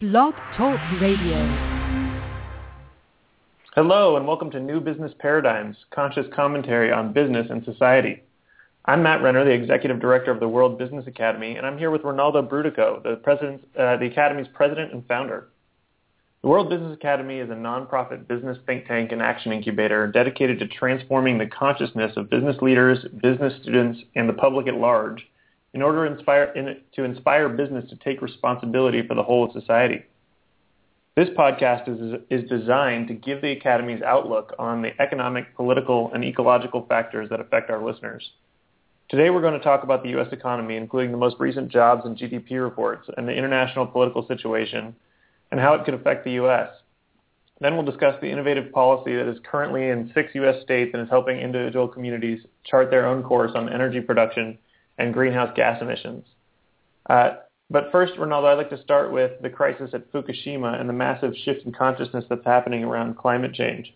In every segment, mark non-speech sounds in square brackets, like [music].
Blog Talk Radio. Hello, and welcome to New Business Paradigms, conscious commentary on business and society. I'm Matt Renner, the Executive Director of the World Business Academy, and I'm here with Rinaldo Brutoco, the, president, uh, the Academy's President and Founder. The World Business Academy is a nonprofit business think tank and action incubator dedicated to transforming the consciousness of business leaders, business students, and the public at large in order to inspire, in, to inspire business to take responsibility for the whole of society. This podcast is, is designed to give the Academy's outlook on the economic, political, and ecological factors that affect our listeners. Today we're going to talk about the U.S. economy, including the most recent jobs and GDP reports and the international political situation and how it could affect the U.S. Then we'll discuss the innovative policy that is currently in six U.S. states and is helping individual communities chart their own course on energy production and greenhouse gas emissions. Uh, but first, Rinaldo, I'd like to start with the crisis at Fukushima and the massive shift in consciousness that's happening around climate change.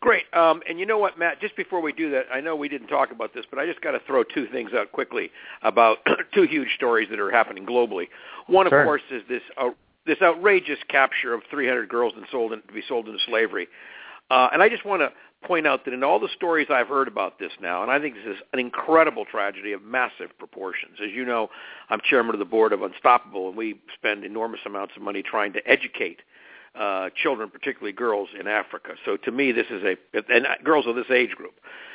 Great. Um, and you know what, Matt? Just before we do that, I know we didn't talk about this, but I just got to throw two things out quickly about [coughs] two huge stories that are happening globally. One, sure. of course, is this uh, this outrageous capture of 300 girls and sold in, to be sold into slavery. Uh, and I just want to point out that in all the stories I've heard about this now, and I think this is an incredible tragedy of massive proportions. As you know, I'm chairman of the board of Unstoppable, and we spend enormous amounts of money trying to educate uh, children, particularly girls in Africa. So to me, this is a and girls of this age group.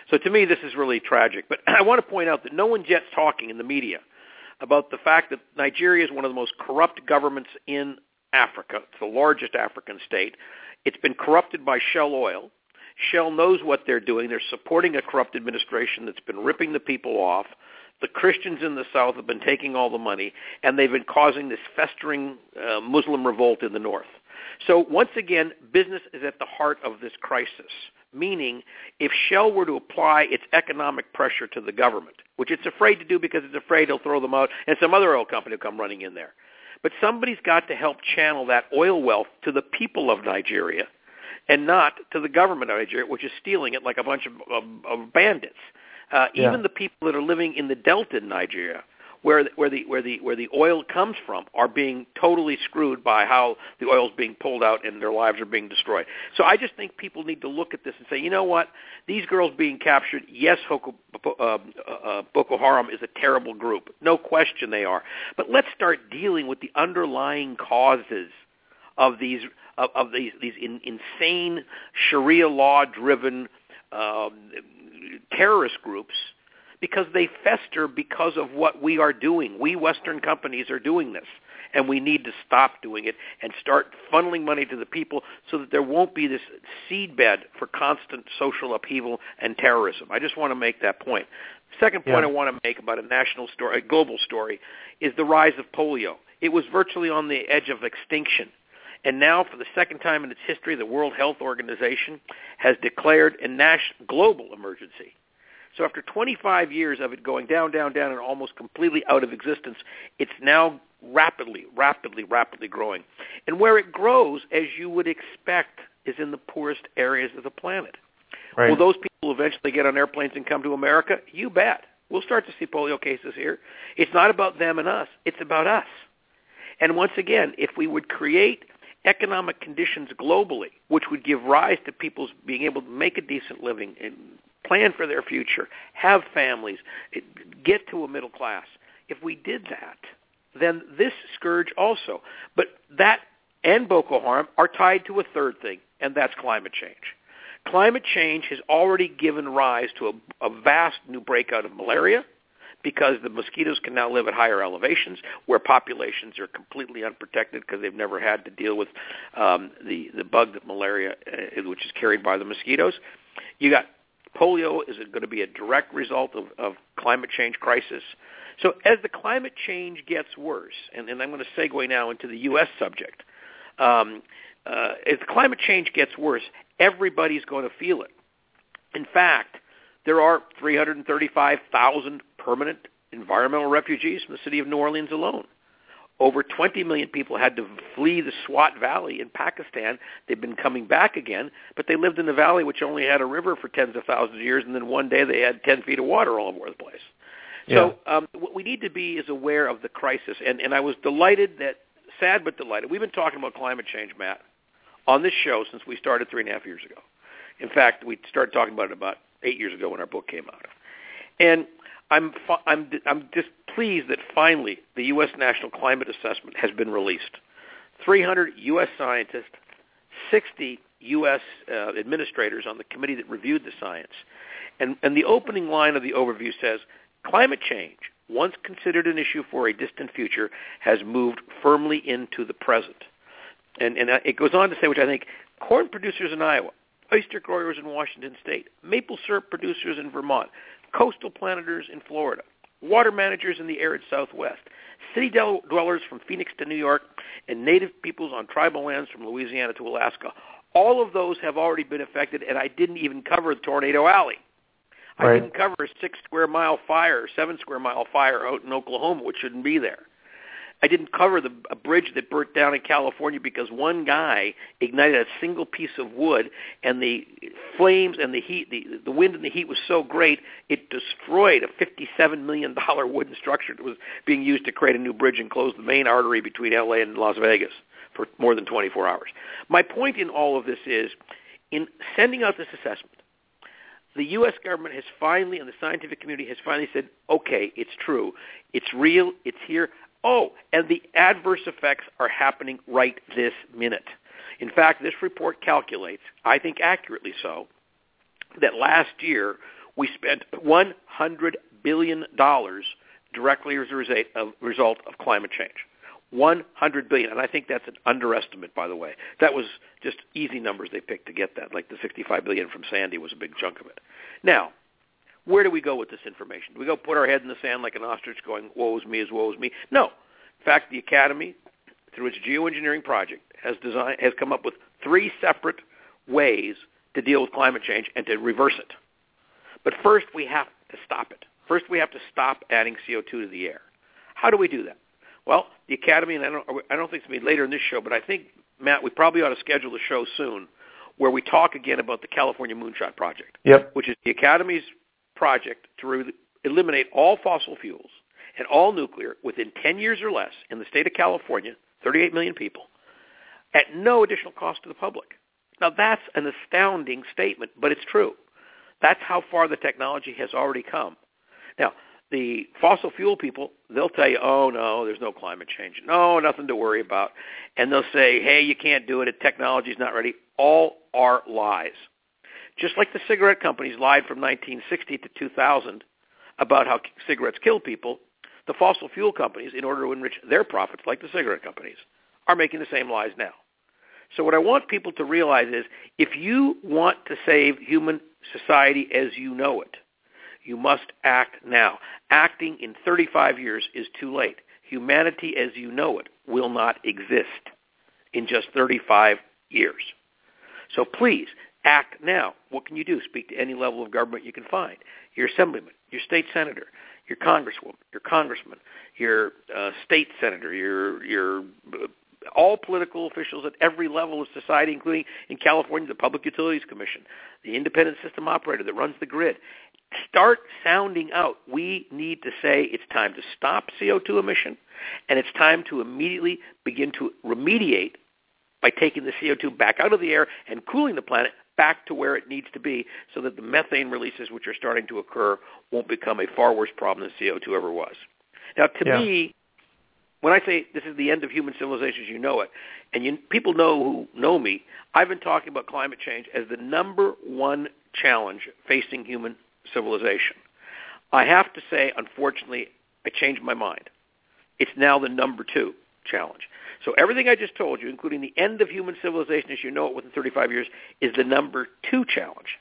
So to me, this is really tragic. But [clears throat] I want to point out that no one yet's talking in the media about the fact that Nigeria is one of the most corrupt governments in Africa. It's the largest African state. It's been corrupted by Shell Oil Shell knows what they're doing. They're supporting a corrupt administration that's been ripping the people off. The Christians in the South have been taking all the money, and they've been causing this festering uh, Muslim revolt in the North. So once again, business is at the heart of this crisis, meaning if Shell were to apply its economic pressure to the government, which it's afraid to do because it's afraid it'll throw them out, and some other oil company will come running in there. But somebody's got to help channel that oil wealth to the people of Nigeria and not to the government of Nigeria, which is stealing it like a bunch of, of, of bandits. Uh, yeah. Even the people that are living in the delta in Nigeria, where where the where the where the oil comes from, are being totally screwed by how the oil is being pulled out and their lives are being destroyed. So I just think people need to look at this and say, you know what? These girls being captured, yes, Hoko, uh, uh, Boko Haram is a terrible group, no question they are. But let's start dealing with the underlying causes of these of, of these these in, insane Sharia law driven um, terrorist groups because they fester because of what we are doing. We Western companies are doing this, and we need to stop doing it and start funneling money to the people so that there won't be this seedbed for constant social upheaval and terrorism. I just want to make that point. Second point yeah. I want to make about a national story, a global story, is the rise of polio. It was virtually on the edge of extinction. And now, for the second time in its history, the World Health Organization has declared a national global emergency. So after 25 years of it going down, down, down, and almost completely out of existence, it's now rapidly, rapidly, rapidly growing. And where it grows, as you would expect, is in the poorest areas of the planet. Right. Will those people eventually get on airplanes and come to America? You bet. We'll start to see polio cases here. It's not about them and us. It's about us. And once again, if we would create economic conditions globally, which would give rise to people's being able to make a decent living and plan for their future, have families, get to a middle class. If we did that, then this scourge also. But that and Boko Haram are tied to a third thing, and that's climate change. Climate change has already given rise to a, a vast new breakout of malaria, because the mosquitoes can now live at higher elevations where populations are completely unprotected because they've never had to deal with um, the the bug that malaria, uh, which is carried by the mosquitoes. You got polio is it going to be a direct result of, of climate change crisis. So as the climate change gets worse, and, and I'm going to segue now into the U.S. subject, um, uh, as climate change gets worse, everybody's going to feel it. In fact, there are 335,000 permanent environmental refugees from the city of New Orleans alone. Over 20 million people had to flee the Swat Valley in Pakistan. They've been coming back again, but they lived in the valley which only had a river for tens of thousands of years, and then one day they had 10 feet of water all over the place. So um, what we need to be is aware of the crisis, and and I was delighted that sad but delighted. We've been talking about climate change, Matt, on this show since we started three and a half years ago. In fact, we started talking about it about eight years ago when our book came out. And I'm I'm I'm just pleased that finally the U.S. National Climate Assessment has been released. 300 U.S. scientists, 60 U.S. Uh, administrators on the committee that reviewed the science, and and the opening line of the overview says climate change, once considered an issue for a distant future, has moved firmly into the present. And and it goes on to say, which I think corn producers in Iowa, oyster growers in Washington State, maple syrup producers in Vermont, coastal planters in Florida, water managers in the arid Southwest, city dwellers from Phoenix to New York, and native peoples on tribal lands from Louisiana to Alaska. All of those have already been affected, and I didn't even cover Tornado Alley. Right. I didn't cover a six square mile fire, seven square mile fire out in Oklahoma, which shouldn't be there. I didn't cover the a bridge that burnt down in California because one guy ignited a single piece of wood, and the flames and the heat, the the wind and the heat was so great it destroyed a fifty-seven million dollar [laughs] wooden structure that was being used to create a new bridge and close the main artery between L.A. and Las Vegas for more than 24 hours. My point in all of this is, in sending out this assessment, the U.S. government has finally, and the scientific community has finally said, okay, it's true, it's real, it's here. Oh, and the adverse effects are happening right this minute. In fact, this report calculates, I think accurately so, that last year we spent $100 billion directly as a result of climate change. 100 billion, and I think that's an underestimate, by the way. That was just easy numbers they picked to get that. Like the 65 billion from Sandy was a big chunk of it. Now, where do we go with this information? Do we go put our head in the sand like an ostrich going, woe is me, is woe is me? No. In fact, the Academy, through its geoengineering project, has, designed, has come up with three separate ways to deal with climate change and to reverse it. But first, we have to stop it. First, we have to stop adding CO2 to the air. How do we do that? Well, the Academy, and I don't, I don't think it's going to be later in this show, but I think, Matt, we probably ought to schedule a show soon where we talk again about the California Moonshot Project, yep. which is the Academy's project to re- eliminate all fossil fuels and all nuclear within 10 years or less in the state of California, 38 million people, at no additional cost to the public. Now, that's an astounding statement, but it's true. That's how far the technology has already come. Now, the fossil fuel people, they'll tell you, oh, no, there's no climate change. No, nothing to worry about. And they'll say, hey, you can't do it. The technology's not ready. All are lies. Just like the cigarette companies lied from 1960 to 2000 about how cigarettes kill people, the fossil fuel companies, in order to enrich their profits, like the cigarette companies, are making the same lies now. So what I want people to realize is if you want to save human society as you know it, you must act now. Acting in 35 years is too late. Humanity as you know it will not exist in just 35 years. So please, act now. What can you do? Speak to any level of government you can find. Your assemblyman, your state senator, your congresswoman, your congressman, your uh, state senator, your your uh, all political officials at every level of society, including in California, the Public Utilities Commission, the independent system operator that runs the grid start sounding out. We need to say it's time to stop CO2 emission, and it's time to immediately begin to remediate by taking the CO2 back out of the air and cooling the planet back to where it needs to be so that the methane releases which are starting to occur won't become a far worse problem than CO2 ever was. Now, to yeah. me, when I say this is the end of human civilization as you know it, and you, people know who know me, I've been talking about climate change as the number one challenge facing human civilization. I have to say, unfortunately, I changed my mind. It's now the number two challenge. So everything I just told you, including the end of human civilization as you know it within 35 years, is the number two challenge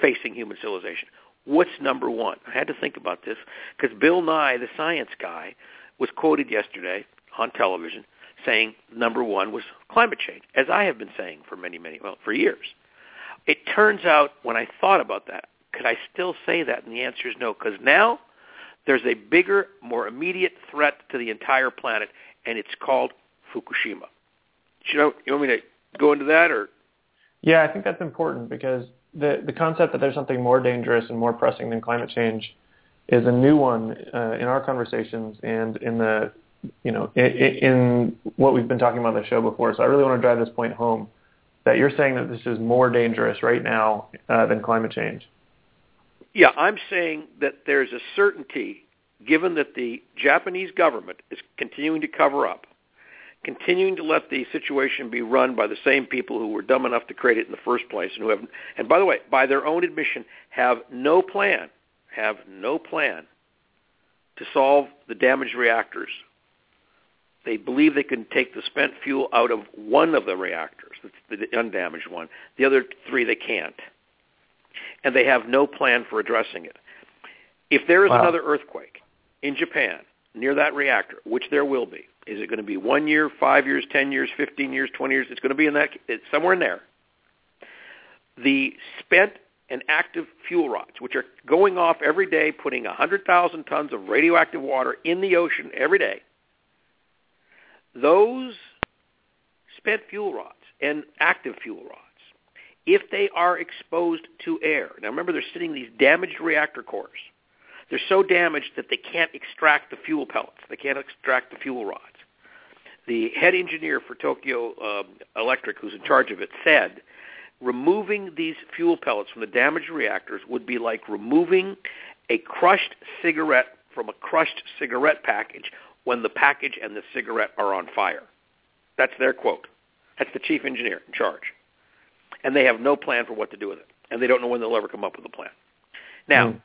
facing human civilization. What's number one? I had to think about this because Bill Nye, the science guy, was quoted yesterday on television saying number one was climate change, as I have been saying for many, many, well, for years. It turns out when I thought about that, could I still say that? And the answer is no, because now there's a bigger, more immediate threat to the entire planet, and it's called Fukushima. You know, you want me to go into that, or? Yeah, I think that's important because the the concept that there's something more dangerous and more pressing than climate change is a new one uh, in our conversations and in the you know in, in what we've been talking about on the show before. So I really want to drive this point home that you're saying that this is more dangerous right now uh, than climate change. Yeah, I'm saying that there's a certainty, given that the Japanese government is continuing to cover up, continuing to let the situation be run by the same people who were dumb enough to create it in the first place, and who have, and by the way, by their own admission, have no plan, have no plan to solve the damaged reactors. They believe they can take the spent fuel out of one of the reactors, the undamaged one. The other three they can't and they have no plan for addressing it. If there is wow. another earthquake in Japan near that reactor, which there will be, is it going to be one year, five years, ten years, fifteen years, twenty years? It's going to be in that it's somewhere in there. The spent and active fuel rods, which are going off every day, putting 100,000 tons of radioactive water in the ocean every day, those spent fuel rods and active fuel rods if they are exposed to air. Now remember, they're sitting in these damaged reactor cores. They're so damaged that they can't extract the fuel pellets. They can't extract the fuel rods. The head engineer for Tokyo um, Electric, who's in charge of it, said removing these fuel pellets from the damaged reactors would be like removing a crushed cigarette from a crushed cigarette package when the package and the cigarette are on fire. That's their quote. That's the chief engineer in charge and they have no plan for what to do with it, and they don't know when they'll ever come up with a plan. Now, mm.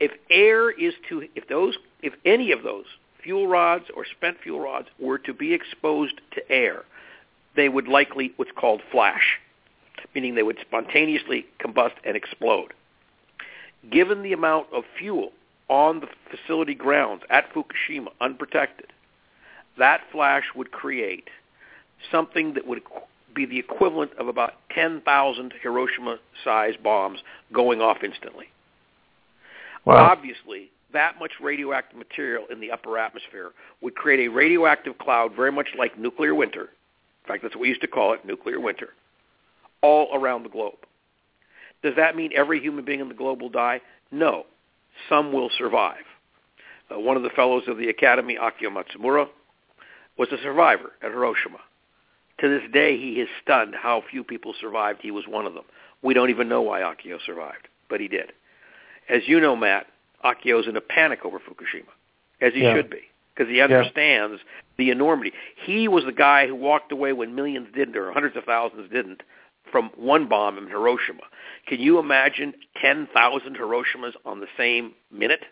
if air is to, if those, if any of those fuel rods or spent fuel rods were to be exposed to air, they would likely what's called flash, meaning they would spontaneously combust and explode. Given the amount of fuel on the facility grounds at Fukushima unprotected, that flash would create something that would be the equivalent of about 10,000 Hiroshima-sized bombs going off instantly. Wow. Obviously, that much radioactive material in the upper atmosphere would create a radioactive cloud very much like nuclear winter. In fact, that's what we used to call it, nuclear winter, all around the globe. Does that mean every human being in the globe will die? No. Some will survive. Uh, one of the fellows of the Academy, Akio Matsumura, was a survivor at Hiroshima. To this day, he is stunned how few people survived. He was one of them. We don't even know why Akio survived, but he did. As you know, Matt, Akio's in a panic over Fukushima, as he yeah. should be, because he understands yeah. the enormity. He was the guy who walked away when millions didn't, or hundreds of thousands didn't, from one bomb in Hiroshima. Can you imagine 10,000 Hiroshimas on the same minute?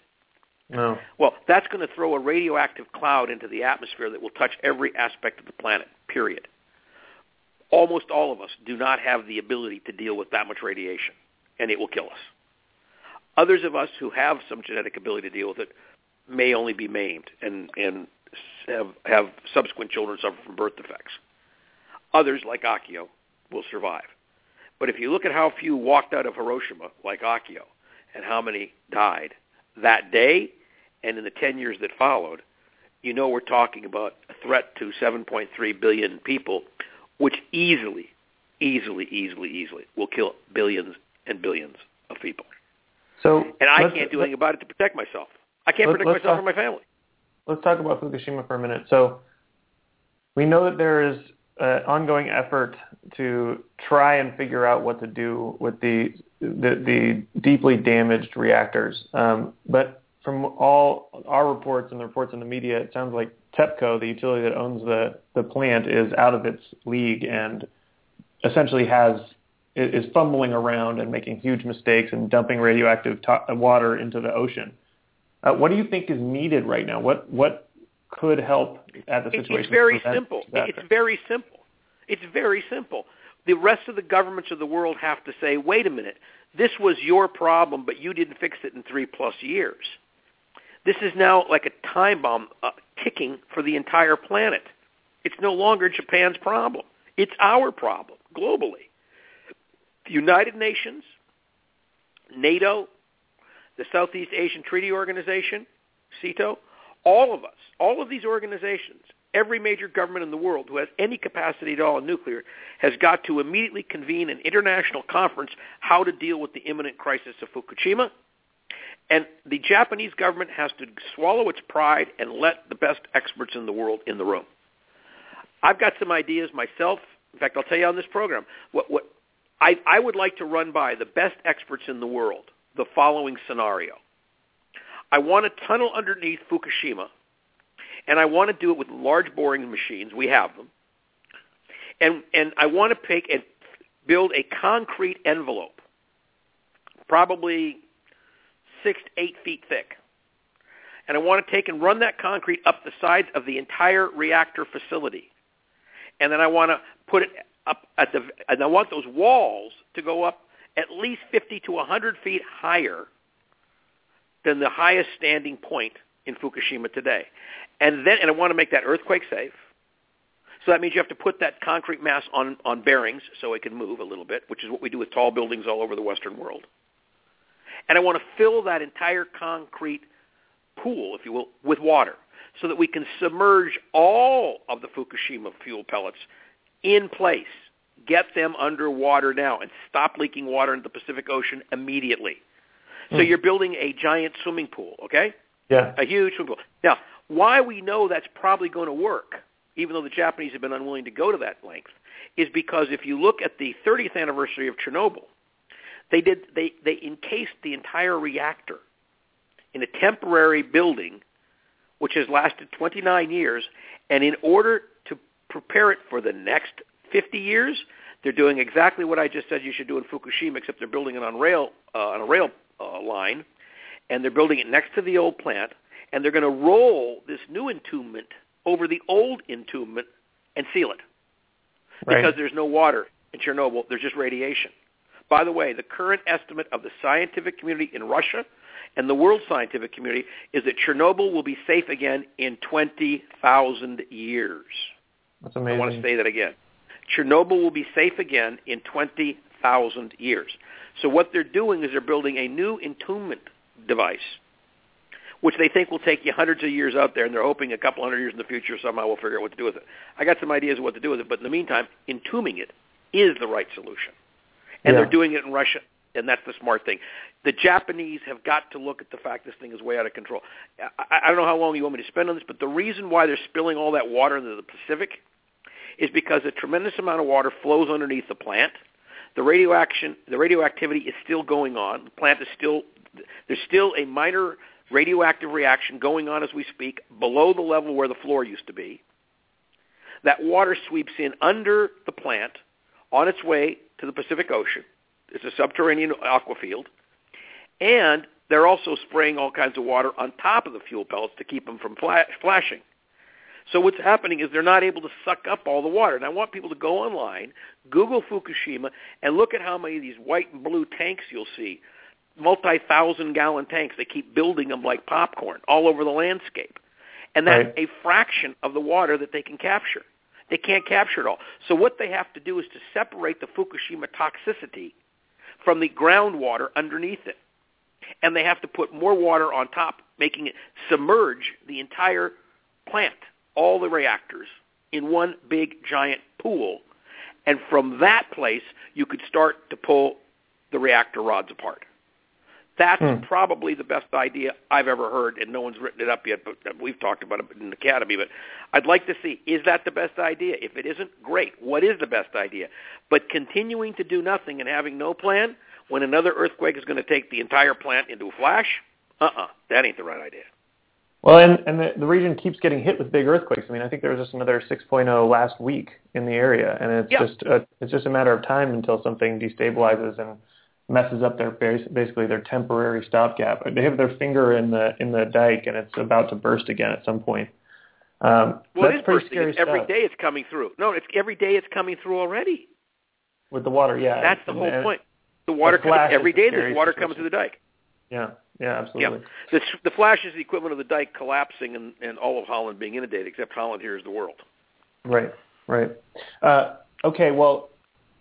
No. Well, that's going to throw a radioactive cloud into the atmosphere that will touch every aspect of the planet, period almost all of us do not have the ability to deal with that much radiation, and it will kill us. Others of us who have some genetic ability to deal with it may only be maimed and, and have, have subsequent children suffer from birth defects. Others, like Akio, will survive. But if you look at how few walked out of Hiroshima, like Akio, and how many died that day and in the 10 years that followed, you know we're talking about a threat to 7.3 billion people which easily, easily, easily, easily will kill billions and billions of people. So, and I can't do anything about it to protect myself. I can't protect myself talk, or my family. Let's talk about Fukushima for a minute. So, we know that there is an ongoing effort to try and figure out what to do with the the, the deeply damaged reactors. Um, but from all our reports and the reports in the media, it sounds like TEPCO, the utility that owns the, the plant, is out of its league and essentially has is fumbling around and making huge mistakes and dumping radioactive to- water into the ocean. Uh, what do you think is needed right now? What what could help at the situation? It's very simple. It's very simple. It's very simple. The rest of the governments of the world have to say, wait a minute, this was your problem, but you didn't fix it in three plus years. This is now like a time bomb uh, ticking for the entire planet. It's no longer Japan's problem. It's our problem globally. The United Nations, NATO, the Southeast Asian Treaty Organization, SEATO, all of us, all of these organizations, every major government in the world who has any capacity at all in nuclear has got to immediately convene an international conference how to deal with the imminent crisis of Fukushima And the Japanese government has to swallow its pride and let the best experts in the world in the room. I've got some ideas myself. In fact, I'll tell you on this program what what I, I would like to run by the best experts in the world the following scenario. I want to tunnel underneath Fukushima, and I want to do it with large boring machines. We have them. And, and I want to pick and build a concrete envelope, probably six to eight feet thick. And I want to take and run that concrete up the sides of the entire reactor facility. And then I want to put it up at the, and I want those walls to go up at least 50 to 100 feet higher than the highest standing point in Fukushima today. And then, and I want to make that earthquake safe. So that means you have to put that concrete mass on, on bearings so it can move a little bit, which is what we do with tall buildings all over the Western world. And I want to fill that entire concrete pool, if you will, with water so that we can submerge all of the Fukushima fuel pellets in place. Get them underwater now and stop leaking water into the Pacific Ocean immediately. So mm. you're building a giant swimming pool, okay? Yeah. A huge swimming pool. Now, why we know that's probably going to work, even though the Japanese have been unwilling to go to that length, is because if you look at the 30th anniversary of Chernobyl, they did they they encased the entire reactor in a temporary building which has lasted 29 years. And in order to prepare it for the next 50 years, they're doing exactly what I just said you should do in Fukushima except they're building it on rail uh, on a rail uh, line. And they're building it next to the old plant. And they're going to roll this new entombment over the old entombment and seal it. Because there's no water in Chernobyl. There's just radiation. By the way, the current estimate of the scientific community in Russia and the world scientific community is that Chernobyl will be safe again in 20,000 years. That's amazing. I want to say that again. Chernobyl will be safe again in 20,000 years. So what they're doing is they're building a new entombment device, which they think will take you hundreds of years out there, and they're hoping a couple hundred years in the future somehow we'll figure out what to do with it. I got some ideas of what to do with it, but in the meantime, entombing it is the right solution. And Yeah. they're doing it in Russia, and that's the smart thing. The Japanese have got to look at the fact this thing is way out of control. I, I don't know how long you want me to spend on this, but the reason why they're spilling all that water into the Pacific is because a tremendous amount of water flows underneath the plant. The radioaction, the radioactivity is still going on. The plant is still there's still a minor radioactive reaction going on as we speak below the level where the floor used to be. That water sweeps in under the plant on its way to the Pacific Ocean. It's a subterranean aquifer. And they're also spraying all kinds of water on top of the fuel pellets to keep them from flash, flashing. So what's happening is they're not able to suck up all the water. And I want people to go online, Google Fukushima, and look at how many of these white and blue tanks you'll see, multi-thousand gallon tanks. They keep building them like popcorn all over the landscape. And that's Right. a fraction of the water that they can capture. They can't capture it all. So what they have to do is to separate the Fukushima toxicity from the groundwater underneath it. And they have to put more water on top, making it submerge the entire plant, all the reactors, in one big giant pool. And from that place, you could start to pull the reactor rods apart. That's Hmm. probably the best idea I've ever heard, and no one's written it up yet, but we've talked about it in the academy. But I'd like to see, is that the best idea? If it isn't, great. What is the best idea? But continuing to do nothing and having no plan when another earthquake is going to take the entire plant into a flash, uh-uh, that ain't the right idea. Well, and, and the, the region keeps getting hit with big earthquakes. I mean, I think there was just another 6.0 last week in the area, and it's Yeah. just a, it's just a matter of time until something destabilizes and messes up their bas- basically their temporary stopgap. They have their finger in the in the dike, and it's about to burst again at some point. Um, Well, that's it is bursting. every day it's coming through. No, it's every day it's coming through already. with the water. Yeah, That's the and- whole and- point. The water the comes every the There's water situation. coming through the dike. Yeah, yeah, absolutely. The, the flash is the equivalent of the dike collapsing and, and all of Holland being inundated, except Holland here is the world. Right, right. Uh, okay, well,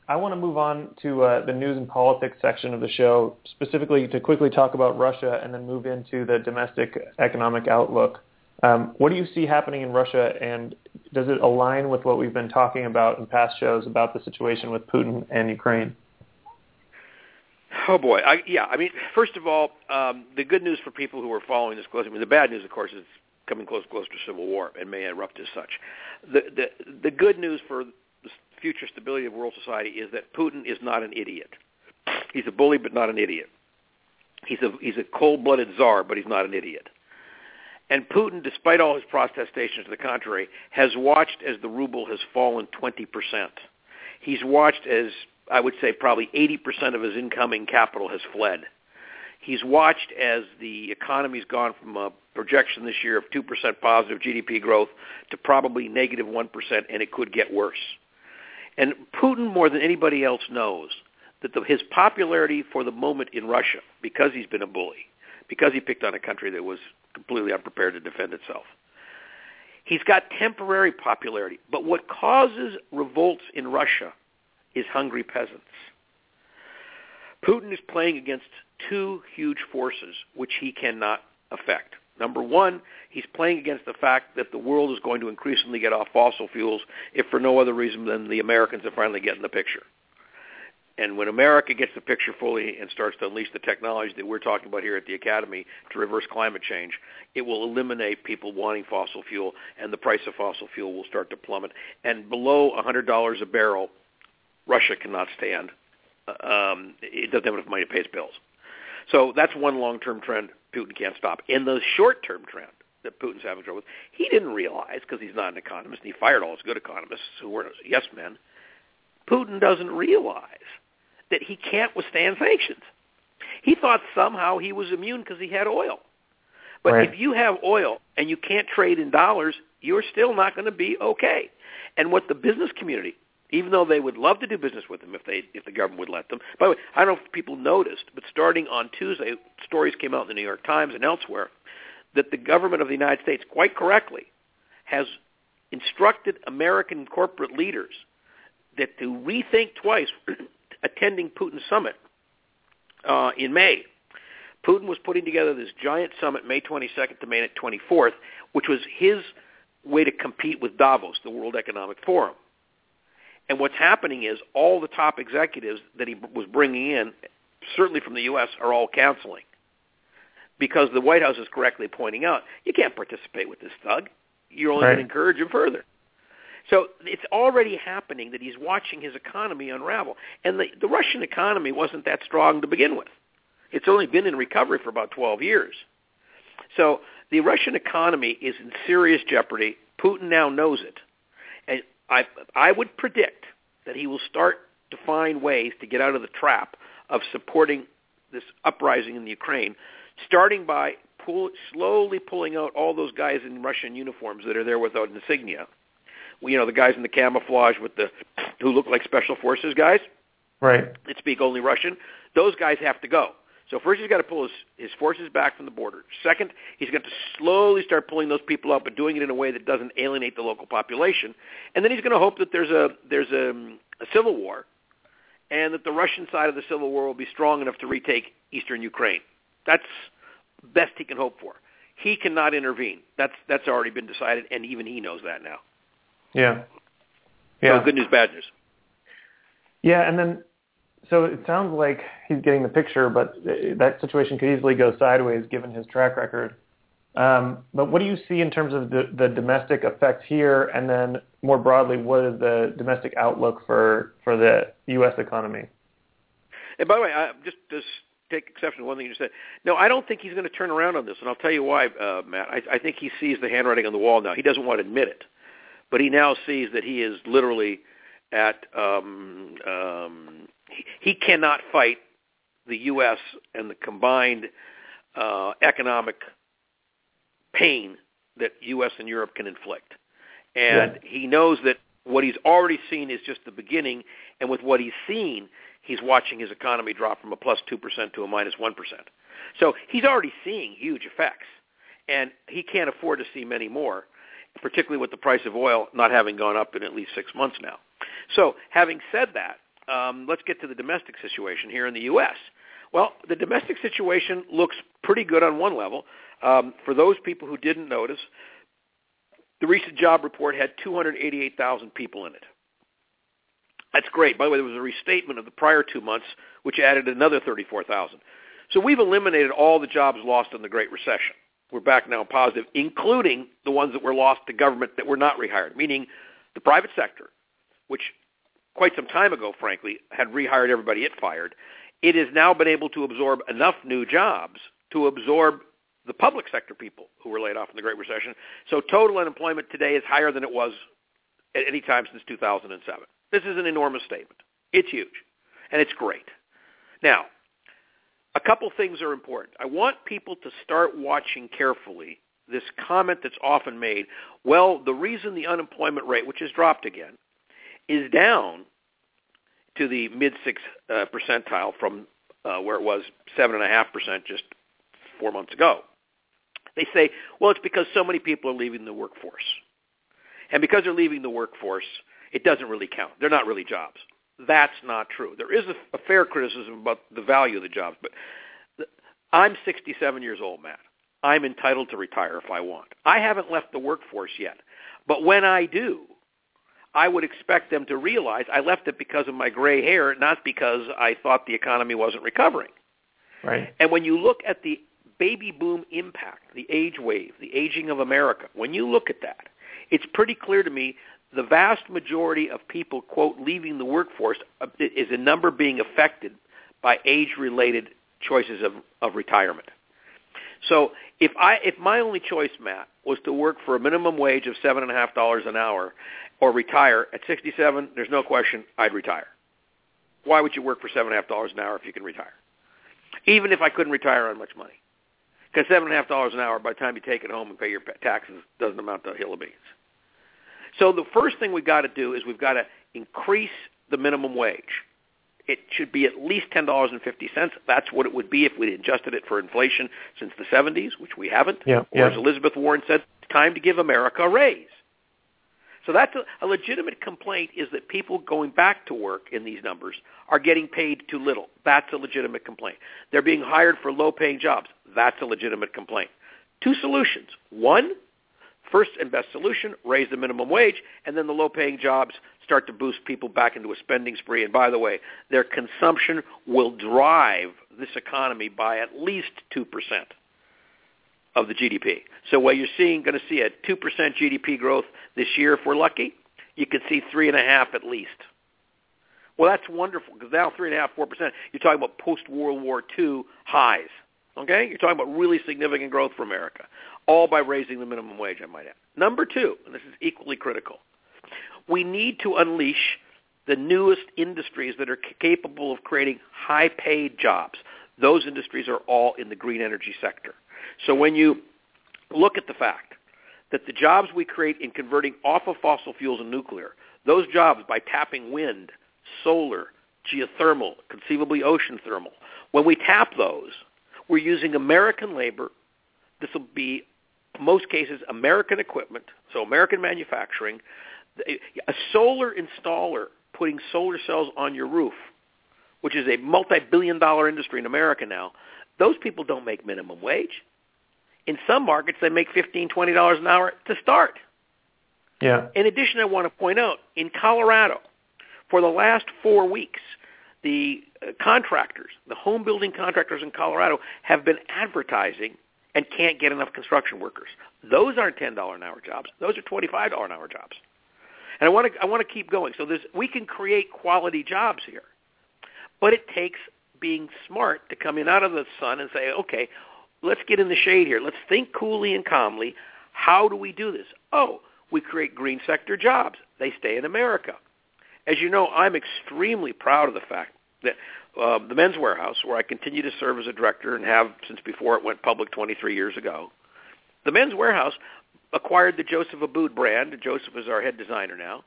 I want to move on to uh, the news and politics section of the show, specifically to quickly talk about Russia and then move into the domestic economic outlook. Um, what do you see happening in Russia, and does it align with what we've been talking about in past shows about the situation with Putin and Ukraine? Oh boy, I, yeah. I mean, first of all, um, the good news for people who are following this closely. I mean, the bad news, of course, is coming close, close to civil war and may erupt as such. The the the good news for future stability of world society is that Putin is not an idiot. He's a bully, but not an idiot. He's a he's a cold-blooded czar, but he's not an idiot. And Putin, despite all his protestations to the contrary, has watched as the ruble has fallen 20%. He's watched as, I would say, probably 80% of his incoming capital has fled. He's watched as the economy's gone from a projection this year of 2% positive GDP growth to probably negative 1, and it could get worse. And Putin, more than anybody else, knows that the, his popularity for the moment in Russia, because he's been a bully, because he picked on a country that was completely unprepared to defend itself. He's got temporary popularity, but what causes revolts in Russia is hungry peasants. Putin is playing against two huge forces which he cannot affect. Number one, he's playing against the fact that the world is going to increasingly get off fossil fuels, if for no other reason than the Americans are finally getting the picture. And when America gets the picture fully and starts to unleash the technology that we're talking about here at the Academy to reverse climate change, it will eliminate people wanting fossil fuel, and the price of fossil fuel will start to plummet. And below $100 a barrel, Russia cannot stand. Uh, um, it doesn't have enough money to pay its bills. So that's one long-term trend Putin can't stop. In the short-term trend that Putin's having trouble with, he didn't realize because he's not an economist, and he fired all his good economists who were yes men. Putin doesn't realize that he can't withstand sanctions. He thought somehow he was immune because he had oil. But right. if you have oil and you can't trade in dollars, you're still not going to be okay. And what the business community, even though they would love to do business with him if they if the government would let them. By the way, I don't know if people noticed, but starting on Tuesday, stories came out in the New York Times and elsewhere that the government of the United States, quite correctly, has instructed American corporate leaders that to rethink twice [clears throat] attending Putin's summit uh, in May. Putin was putting together this giant summit May 22nd to May 24th, which was his way to compete with Davos, the World Economic Forum. And what's happening is all the top executives that he was bringing in, certainly from the U.S., are all canceling. Because the White House is correctly pointing out, you can't participate with this thug. You're only right. going to encourage him further. So it's already happening that he's watching his economy unravel. And the, the Russian economy wasn't that strong to begin with. It's only been in recovery for about 12 years. So the Russian economy is in serious jeopardy. Putin now knows it. I, I would predict that he will start to find ways to get out of the trap of supporting this uprising in the Ukraine, starting by pull, slowly pulling out all those guys in Russian uniforms that are there without insignia you know the guys in the camouflage with the who look like special forces guys right that speak only Russian. Those guys have to go. So first he's got to pull his, his forces back from the border. Second, he's got to slowly start pulling those people up, but doing it in a way that doesn't alienate the local population. And then he's going to hope that there's a there's a, a civil war, and that the Russian side of the civil war will be strong enough to retake eastern Ukraine. That's best he can hope for. He cannot intervene. That's that's already been decided, and even he knows that now. Yeah. Yeah. So good news, bad news. Yeah, and then so it sounds like he's getting the picture, but that situation could easily go sideways given his track record. Um, but what do you see in terms of the, the domestic effects here, and then more broadly, what is the domestic outlook for for the U.S. economy? And by the way, I, just just take exception to one thing you just said. No, I don't think he's going to turn around on this, and I'll tell you why, uh, Matt. I, I think he sees the handwriting on the wall now. He doesn't want to admit it but he now sees that he is literally at um, um, he, cannot fight the U.S. and the combined uh, economic pain that U.S. and Europe can inflict, and yeah. he knows that what he's already seen is just the beginning, and with what he's seen, he's watching his economy drop from a plus plus two percent to a minus minus one percent. So he's already seeing huge effects, and he can't afford to see many more particularly with the price of oil not having gone up in at least six months now. So having said that, um, let's get to the domestic situation here in the U.S. Well, the domestic situation looks pretty good on one level. Um, for those people who didn't notice, the recent job report had 288,000 people in it. That's great. By the way, there was a restatement of the prior two months, which added another 34,000. So we've eliminated all the jobs lost in the Great Recession. We're back now positive, including the ones that were lost to government that were not rehired, meaning the private sector, which quite some time ago, frankly, had rehired everybody it fired. It has now been able to absorb enough new jobs to absorb the public sector people who were laid off in the Great Recession. So total unemployment today is higher than it was at any time since 2007. This is an enormous statement. It's huge, and it's great. Now, a couple things are important. I want people to start watching carefully this comment that's often made, well, the reason the unemployment rate, which has dropped again, is down to the mid six uh, percentile from uh, where it was seven and a half percent just four months ago. They say, well, it's because so many people are leaving the workforce, and because they're leaving the workforce, it doesn't really count. They're not really jobs. That's not true. There is a, a fair criticism about the value of the jobs, but I'm 67 years old, Matt. I'm entitled to retire if I want. I haven't left the workforce yet, but when I do, I would expect them to realize I left it because of my gray hair, not because I thought the economy wasn't recovering. Right. And when you look at the baby boom impact, the age wave, the aging of America, when you look at that, it's pretty clear to me the vast majority of people, quote, leaving the workforce uh, is a number being affected by age-related choices of, of retirement. So if I if my only choice, Matt, was to work for a minimum wage of seven and a half dollars an hour or retire at sixty seven, there's no question I'd retire. Why would you work for seven and a half dollars an hour if you can retire? Even if I couldn't retire on much money. Because seven and a half dollars an hour by the time you take it home and pay your taxes doesn't amount to a hill of beans. So the first thing we've got to do is we've got to increase the minimum wage it should be at least $10.50. That's what it would be if we adjusted it for inflation since the 70s, which we haven't. Yeah, yeah. Or as Elizabeth Warren said, time to give America a raise. So that's a, a legitimate complaint is that people going back to work in these numbers are getting paid too little. That's a legitimate complaint. They're being hired for low-paying jobs. That's a legitimate complaint. Two solutions. One, first and best solution, raise the minimum wage, and then the low-paying jobs start to boost people back into a spending spree. And by the way, their consumption will drive this economy by at least 2% of the GDP. So while you're seeing, going to see a 2% GDP growth this year, if we're lucky, you could see 3.5 at least. Well, that's wonderful because now 3.5, 4%, you're talking about post-World War II highs. Okay? You're talking about really significant growth for America, all by raising the minimum wage, I might add. Number two, and this is equally critical, we need to unleash the newest industries that are capable of creating high-paid jobs. Those industries are all in the green energy sector. So when you look at the fact that the jobs we create in converting off of fossil fuels and nuclear, those jobs by tapping wind, solar, geothermal, conceivably ocean thermal, when we tap those, we're using American labor. This will be, most cases, American equipment, so American manufacturing, a solar installer putting solar cells on your roof, which is a multi-billion dollar industry in America now, those people don't make minimum wage. In some markets, they make $15, $20 an hour to start. Yeah. In addition, I want to point out, in Colorado, for the last four weeks, the uh, contractors, the home building contractors in Colorado, have been advertising and can't get enough construction workers. Those aren't $10 an hour jobs. Those are $25 an hour jobs. And I want to I want to keep going. So there's we can create quality jobs here, but it takes being smart to come in out of the sun and say, okay, let's get in the shade here. Let's think coolly and calmly. How do we do this? Oh, we create green sector jobs. They stay in America. As you know, I'm extremely proud of the fact that uh, the Men's Wearhouse, where I continue to serve as a director and have since before it went public 23 years ago, the Men's Wearhouse acquired the Joseph Abboud brand. Joseph is our head designer now.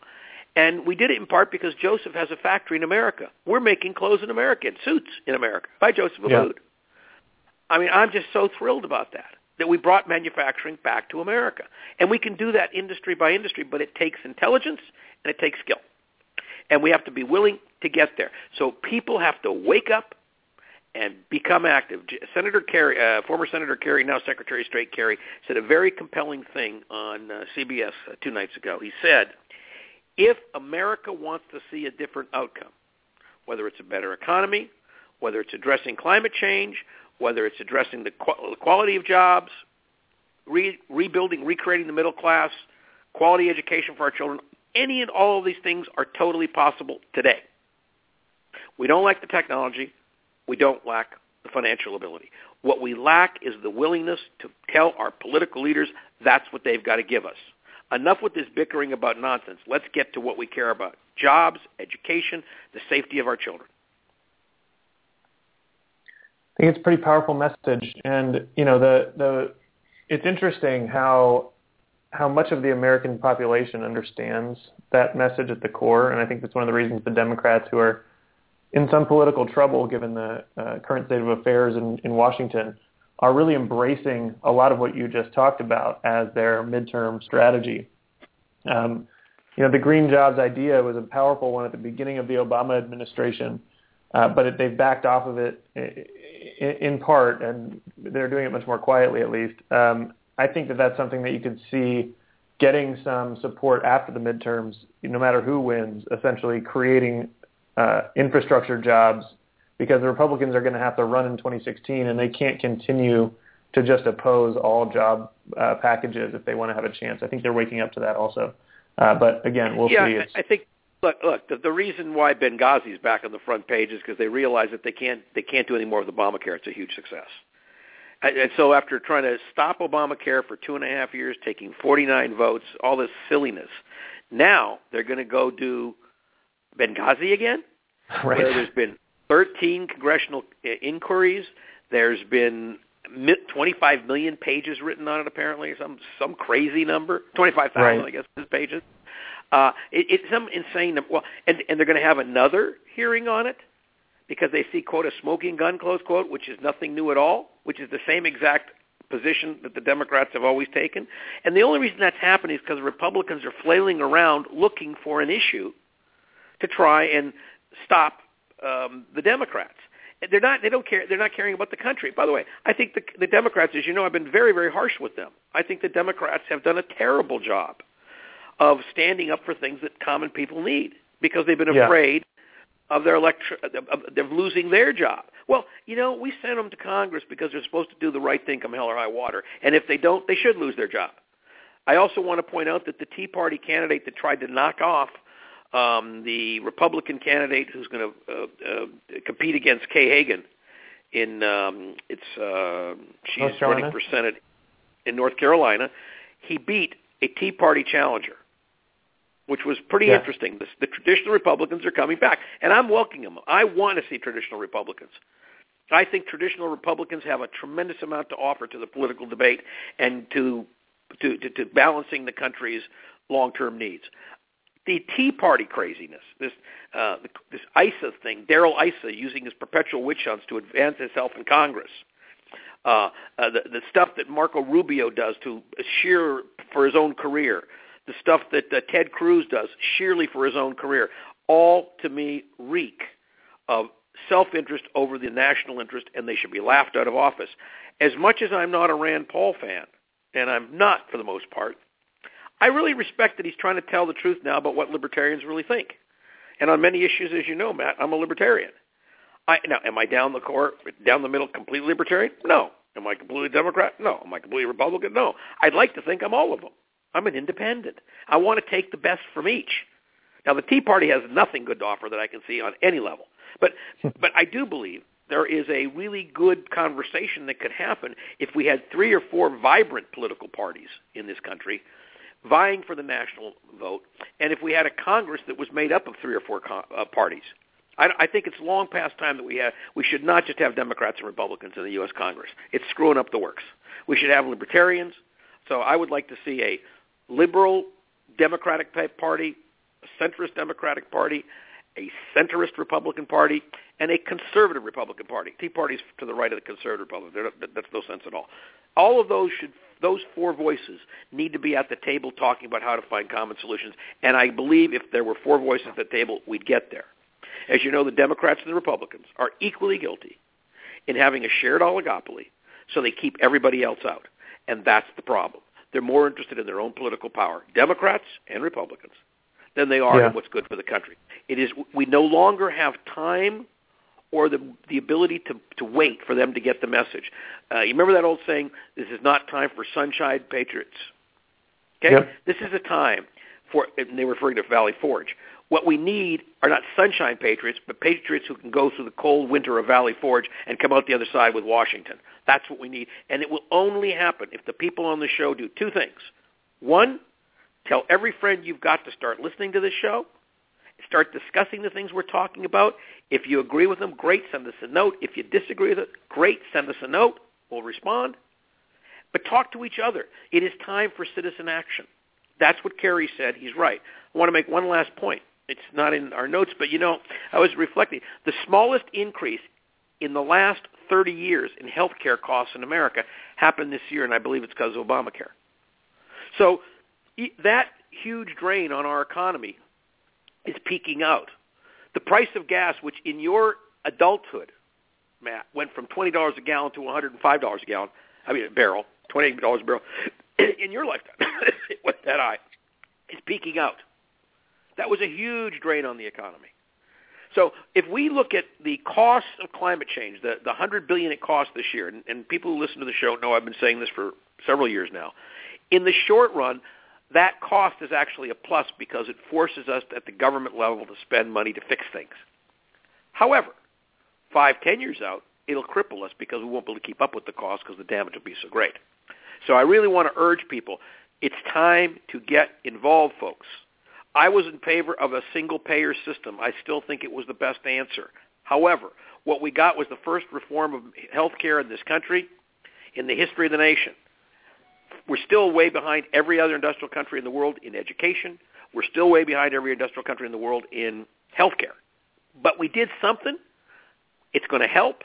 And we did it in part because Joseph has a factory in America. We're making clothes in America and suits in America by Joseph Abboud. Yeah. I mean, I'm just so thrilled about that, that we brought manufacturing back to America. And we can do that industry by industry, but it takes intelligence and it takes skill. And we have to be willing to get there. So people have to wake up and become active. Senator Kerry, uh, former Senator Kerry, now Secretary of State Kerry, said a very compelling thing on uh, CBS uh, two nights ago. He said, If America wants to see a different outcome, whether it's a better economy, whether it's addressing climate change, whether it's addressing the quality of jobs, re- rebuilding, recreating the middle class, quality education for our children, any and all of these things are totally possible today. We don't lack the technology. We don't lack the financial ability. What we lack is the willingness to tell our political leaders that's what they've got to give us. Enough with this bickering about nonsense. Let's get to what we care about. Jobs, education, the safety of our children. I think it's a pretty powerful message. And, you know, the, the, it's interesting how, how much of the American population understands that message at the core. And I think that's one of the reasons the Democrats who are in some political trouble given the uh, current state of affairs in, in Washington are really embracing a lot of what you just talked about as their midterm strategy. Um, you know, the green jobs idea was a powerful one at the beginning of the Obama administration, uh, but it, they've backed off of it in, in, part, and they're doing it much more quietly at least. Um, I think that that's something that you could see getting some support after the midterms, no matter who wins, essentially creating uh, infrastructure jobs because the Republicans are going to have to run in 2016 and they can't continue to just oppose all job uh, packages if they want to have a chance. I think they're waking up to that also. Uh, but again, we'll yeah, see. Yeah, I think look, look. The, the reason why Benghazi is back on the front page is because they realize that they can't they can't do any more with Obamacare. It's a huge success. And, and so after trying to stop Obamacare for two and a half years, taking 49 votes, all this silliness, now they're going to go do Benghazi again, [laughs] right. where there's been 13 congressional uh, inquiries. There's been 25 million pages written on it, apparently, some some crazy number, 25,000, right. I guess, pages. Uh, it, it's some insane. Well, and, and they're going to have another hearing on it because they see, quote, a smoking gun, close quote, which is nothing new at all, which is the same exact position that the Democrats have always taken. And the only reason that's happening is because Republicans are flailing around looking for an issue to try and stop um, the Democrats. They're not. They don't care. They're not caring about the country. By the way, I think the, the Democrats, as you know, I've been very, very harsh with them. I think the Democrats have done a terrible job of standing up for things that common people need because they've been yeah. afraid of their electri- of, of losing their job. Well, you know, we send them to Congress because they're supposed to do the right thing come hell or high water, and if they don't, they should lose their job. I also want to point out that the Tea Party candidate that tried to knock off um, the Republican candidate who's going to uh, uh, compete against Kay Hagan in um, it's uh, she's running for Senate in North Carolina. He beat a Tea Party challenger, which was pretty yeah. interesting. The, the traditional Republicans are coming back, and I'm welcoming them. I want to see traditional Republicans. I think traditional Republicans have a tremendous amount to offer to the political debate and to to, to, to balancing the country's long-term needs the Tea Party craziness, this uh, this Issa thing, Darrell Issa using his perpetual witch hunts to advance himself in Congress, uh, uh, the, the stuff that Marco Rubio does to sheer for his own career, the stuff that uh, Ted Cruz does sheerly for his own career, all to me reek of self-interest over the national interest, and they should be laughed out of office. As much as I'm not a Rand Paul fan, and I'm not for the most part, I really respect that he's trying to tell the truth now about what libertarians really think. And on many issues, as you know, Matt, I'm a libertarian. I, now, am I down the court, down the middle, completely libertarian? No. Am I completely Democrat? No. Am I completely Republican? No. I'd like to think I'm all of them. I'm an independent. I want to take the best from each. Now, the Tea Party has nothing good to offer that I can see on any level. But, [laughs] but I do believe there is a really good conversation that could happen if we had three or four vibrant political parties in this country vying for the national vote, and if we had a Congress that was made up of three or four co- uh, parties. I, I think it's long past time that we have. We should not just have Democrats and Republicans in the U.S. Congress. It's screwing up the works. We should have libertarians. So I would like to see a liberal Democratic party, a centrist Democratic party, a centrist Republican Party, and a conservative Republican Party. Tea Party's to the right of the conservative Republican. That's no sense at all. All of those should those four voices need to be at the table talking about how to find common solutions. And I believe if there were four voices at the table, we'd get there. As you know, the Democrats and the Republicans are equally guilty in having a shared oligopoly, so they keep everybody else out. And that's the problem. They're more interested in their own political power, Democrats and Republicans. than they are Yeah. in what's good for the country. It is we no longer have time or the the ability to to wait for them to get the message. Uh, you remember that old saying, "This is not time for sunshine patriots." Okay, Yep. this is a time for. And they were referring to Valley Forge. What we need are not sunshine patriots, but patriots who can go through the cold winter of Valley Forge and come out the other side with Washington. That's what we need, and it will only happen if the people on the show do two things. One, tell every friend you've got to start listening to this show. Start discussing the things we're talking about. If you agree with them, great, send us a note. If you disagree with it, great, send us a note. We'll respond. But talk to each other. It is time for citizen action. That's what Kerry said. He's right. I want to make one last point. It's not in our notes, but you know, I was reflecting. The smallest increase in the last 30 years in healthcare costs in America happened this year, and I believe it's because of Obamacare. So that huge drain on our economy is peaking out. The price of gas, which in your adulthood, Matt, went from twenty dollars a gallon to one hundred and five dollars a gallon. I mean a barrel, twenty eight dollars a barrel. [clears throat] in your lifetime, [laughs] it went that high. It's peaking out. That was a huge drain on the economy. So if we look at the costs of climate change, the the hundred billion it costs this year, and, and people who listen to the show know I've been saying this for several years now. In the short run, that cost is actually a plus because it forces us at the government level to spend money to fix things. However, five, ten years out, it'll cripple us because we won't be able to keep up with the cost because the damage will be so great. So I really want to urge people, it's time to get involved, folks. I was in favor of a single payer system. I still think it was the best answer. However, what we got was the first reform of health care in this country in the history of the nation. We're still way behind every other industrial country in the world in education. We're still way behind every industrial country in the world in health care. But we did something. It's going to help.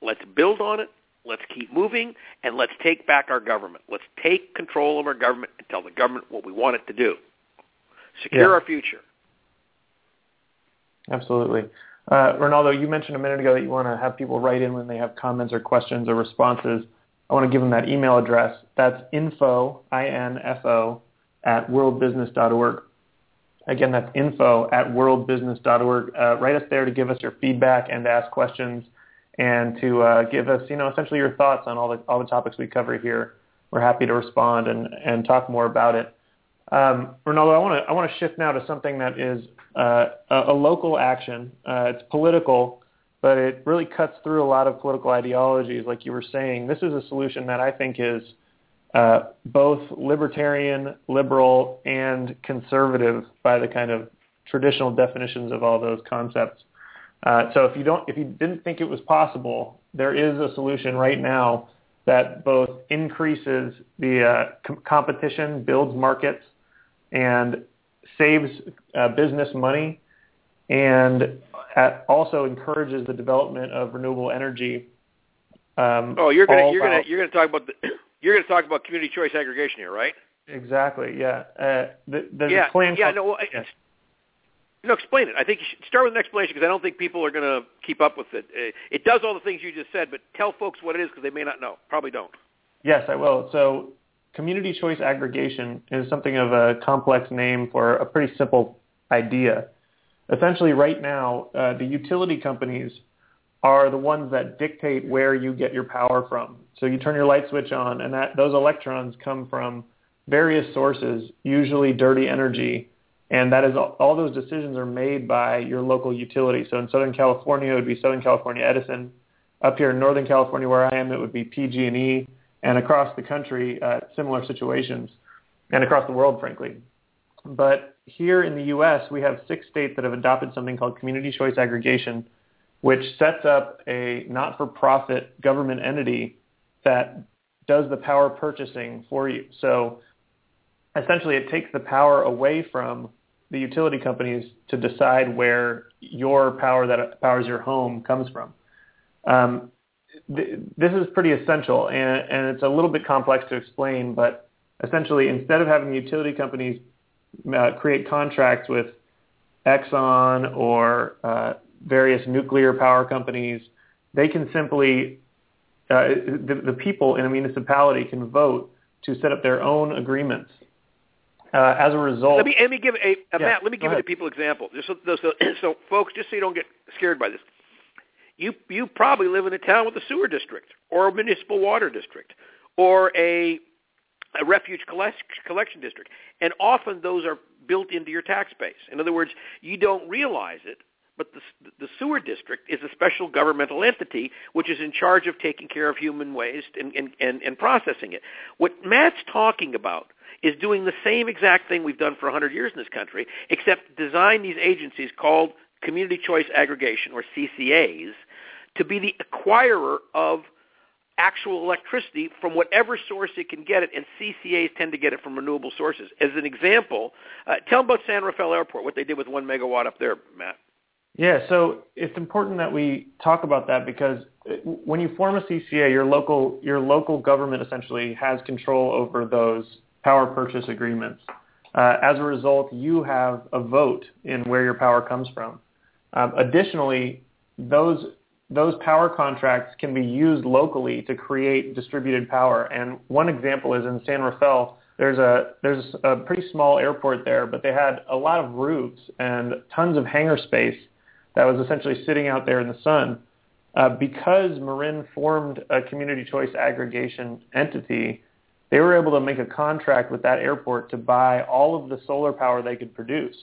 Let's build on it. Let's keep moving, and let's take back our government. Let's take control of our government and tell the government what we want it to do. Secure Yeah. our future. Absolutely. Uh, Rinaldo, you mentioned a minute ago that you want to have people write in when they have comments or questions or responses. I want to give them that email address. That's info, I-N-F-O, at worldbusiness.org. Again, that's info at worldbusiness.org. Uh, write us there to give us your feedback and to ask questions and to uh, give us, you know, essentially your thoughts on all the all the topics we cover here. We're happy to respond and, and talk more about it. Um, Rinaldo, I want to I want to shift now to something that is uh, a, a local action. Uh, it's political, but it really cuts through a lot of political ideologies, like you were saying. This is a solution that I think is uh, both libertarian, liberal, and conservative by the kind of traditional definitions of all those concepts. Uh, so if you don't, if you didn't think it was possible, there is a solution right now that both increases the uh, com- competition, builds markets, and saves uh, business money, and at, also encourages the development of renewable energy. Um, Oh, you're gonna you're gonna you're gonna talk about the, [coughs] you're gonna talk about community choice aggregation here, right? exactly, yeah. Uh, the, the yeah, plan yeah. called- No, well, yeah. no, explain it. I think you should start with an explanation because I don't think people are going to keep up with it. Uh, It does all the things you just said, but tell folks what it is because they may not know. Probably don't. Yes, I will. So community choice aggregation is something of a complex name for a pretty simple idea. Essentially, right now, uh, the utility companies are the ones that dictate where you get your power from. So you turn your light switch on, and that those electrons come from various sources, usually dirty energy, and that is all, all those decisions are made by your local utility. So in Southern California, it would be Southern California Edison. Up here in Northern California, where I am, it would be PG&E, and across the country, uh, similar situations, and across the world, frankly. But here in the U.S., we have six states that have adopted something called community choice aggregation, which sets up a not-for-profit government entity that does the power purchasing for you. So essentially, it takes the power away from the utility companies to decide where your power that powers your home comes from. Um, th- this is pretty essential, and, and it's a little bit complex to explain, but essentially, instead of having utility companies uh, create contracts with Exxon or uh, various nuclear power companies, they can simply, uh, the, the people in a municipality can vote to set up their own agreements Uh, as a result, let me let me give a uh, Yeah, Matt. Let me give a people example. Just so, so, [clears throat] so, folks, just so you don't get scared by this, you you probably live in a town with a sewer district or a municipal water district or a a refuge collection district, and often those are built into your tax base. In other words, you don't realize it, but the, the sewer district is a special governmental entity which is in charge of taking care of human waste and, and, and, and processing it. What Matt's talking about is doing the same exact thing we've done for 100 years in this country, except design these agencies called Community Choice Aggregation, or CCAs, to be the acquirer of actual electricity from whatever source it can get it, and CCAs tend to get it from renewable sources. As an example, uh, tell them about San Rafael Airport, what they did with one megawatt up there, Matt. Yeah, so it's important that we talk about that because uh, when you form a CCA, your local your local government essentially has control over those power purchase agreements. Uh, as a result, you have a vote in where your power comes from. Um, additionally, those those power contracts can be used locally to create distributed power. And one example is in San Rafael. There's a there's a pretty small airport there, but they had a lot of roofs and tons of hangar space that was essentially sitting out there in the sun. Uh, because Marin formed a community choice aggregation entity, they were able to make a contract with that airport to buy all of the solar power they could produce.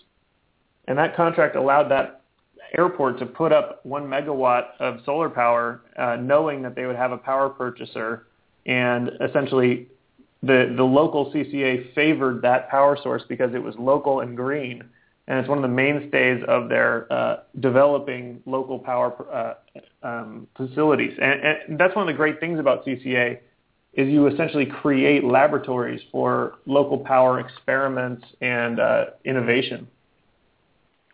And that contract allowed that airport to put up one megawatt of solar power, uh, knowing that they would have a power purchaser, and essentially the the local CCA favored that power source because it was local and green, and it's one of the mainstays of their uh, developing local power uh, um, facilities. And, and that's one of the great things about CCA is you essentially create laboratories for local power experiments and uh, innovation.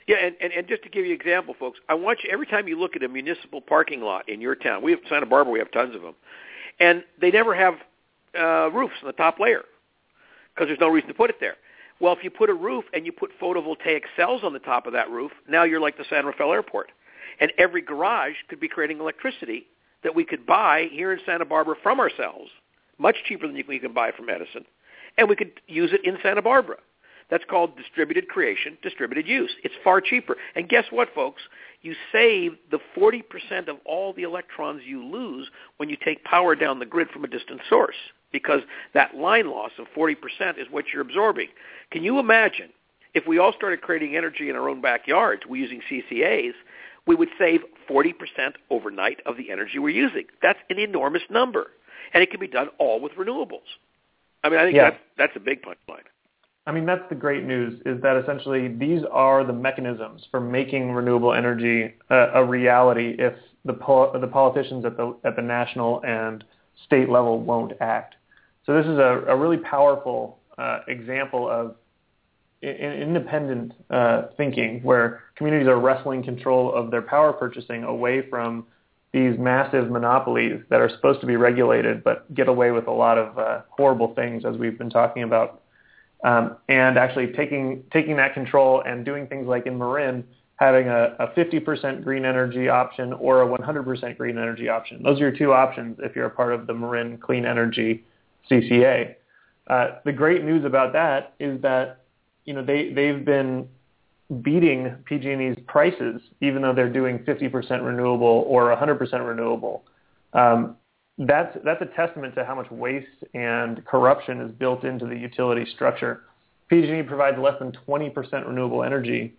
Yeah, and, and, and just to give you an example, folks, I want you every time you look at a municipal parking lot in your town, we have Santa Barbara, we have tons of them, and they never have uh, roofs on the top layer because there's no reason to put it there. Well, if you put a roof and you put photovoltaic cells on the top of that roof, now you're like the San Rafael Airport, and every garage could be creating electricity that we could buy here in Santa Barbara from ourselves, much cheaper than you can, buy from Edison, and we could use it in Santa Barbara. That's called distributed creation, distributed use. It's far cheaper. And guess what, folks? You save the 40% of all the electrons you lose when you take power down the grid from a distant source because that line loss of 40% is what you're absorbing. Can you imagine if we all started creating energy in our own backyards we're using CCAs, we would save 40% overnight of the energy we're using. That's an enormous number. And it can be done all with renewables. I mean, I think Yeah. that's, that's a big punchline. I mean, that's the great news is that essentially these are the mechanisms for making renewable energy a, a reality if the pol- the politicians at the at the national and state level won't act. So this is a, a really powerful uh, example of independent uh, thinking where communities are wrestling control of their power purchasing away from these massive monopolies that are supposed to be regulated but get away with a lot of uh, horrible things as we've been talking about um, and actually taking taking that control and doing things like in Marin, having a, a 50% green energy option or a 100% green energy option. Those are your two options if you're a part of the Marin Clean Energy CCA. Uh, the great news about that is that you know they they've been beating PG&E's prices even though they're doing 50% renewable or 100% renewable. Um, that's that's a testament to how much waste and corruption is built into the utility structure. PG&E provides less than 20% renewable energy,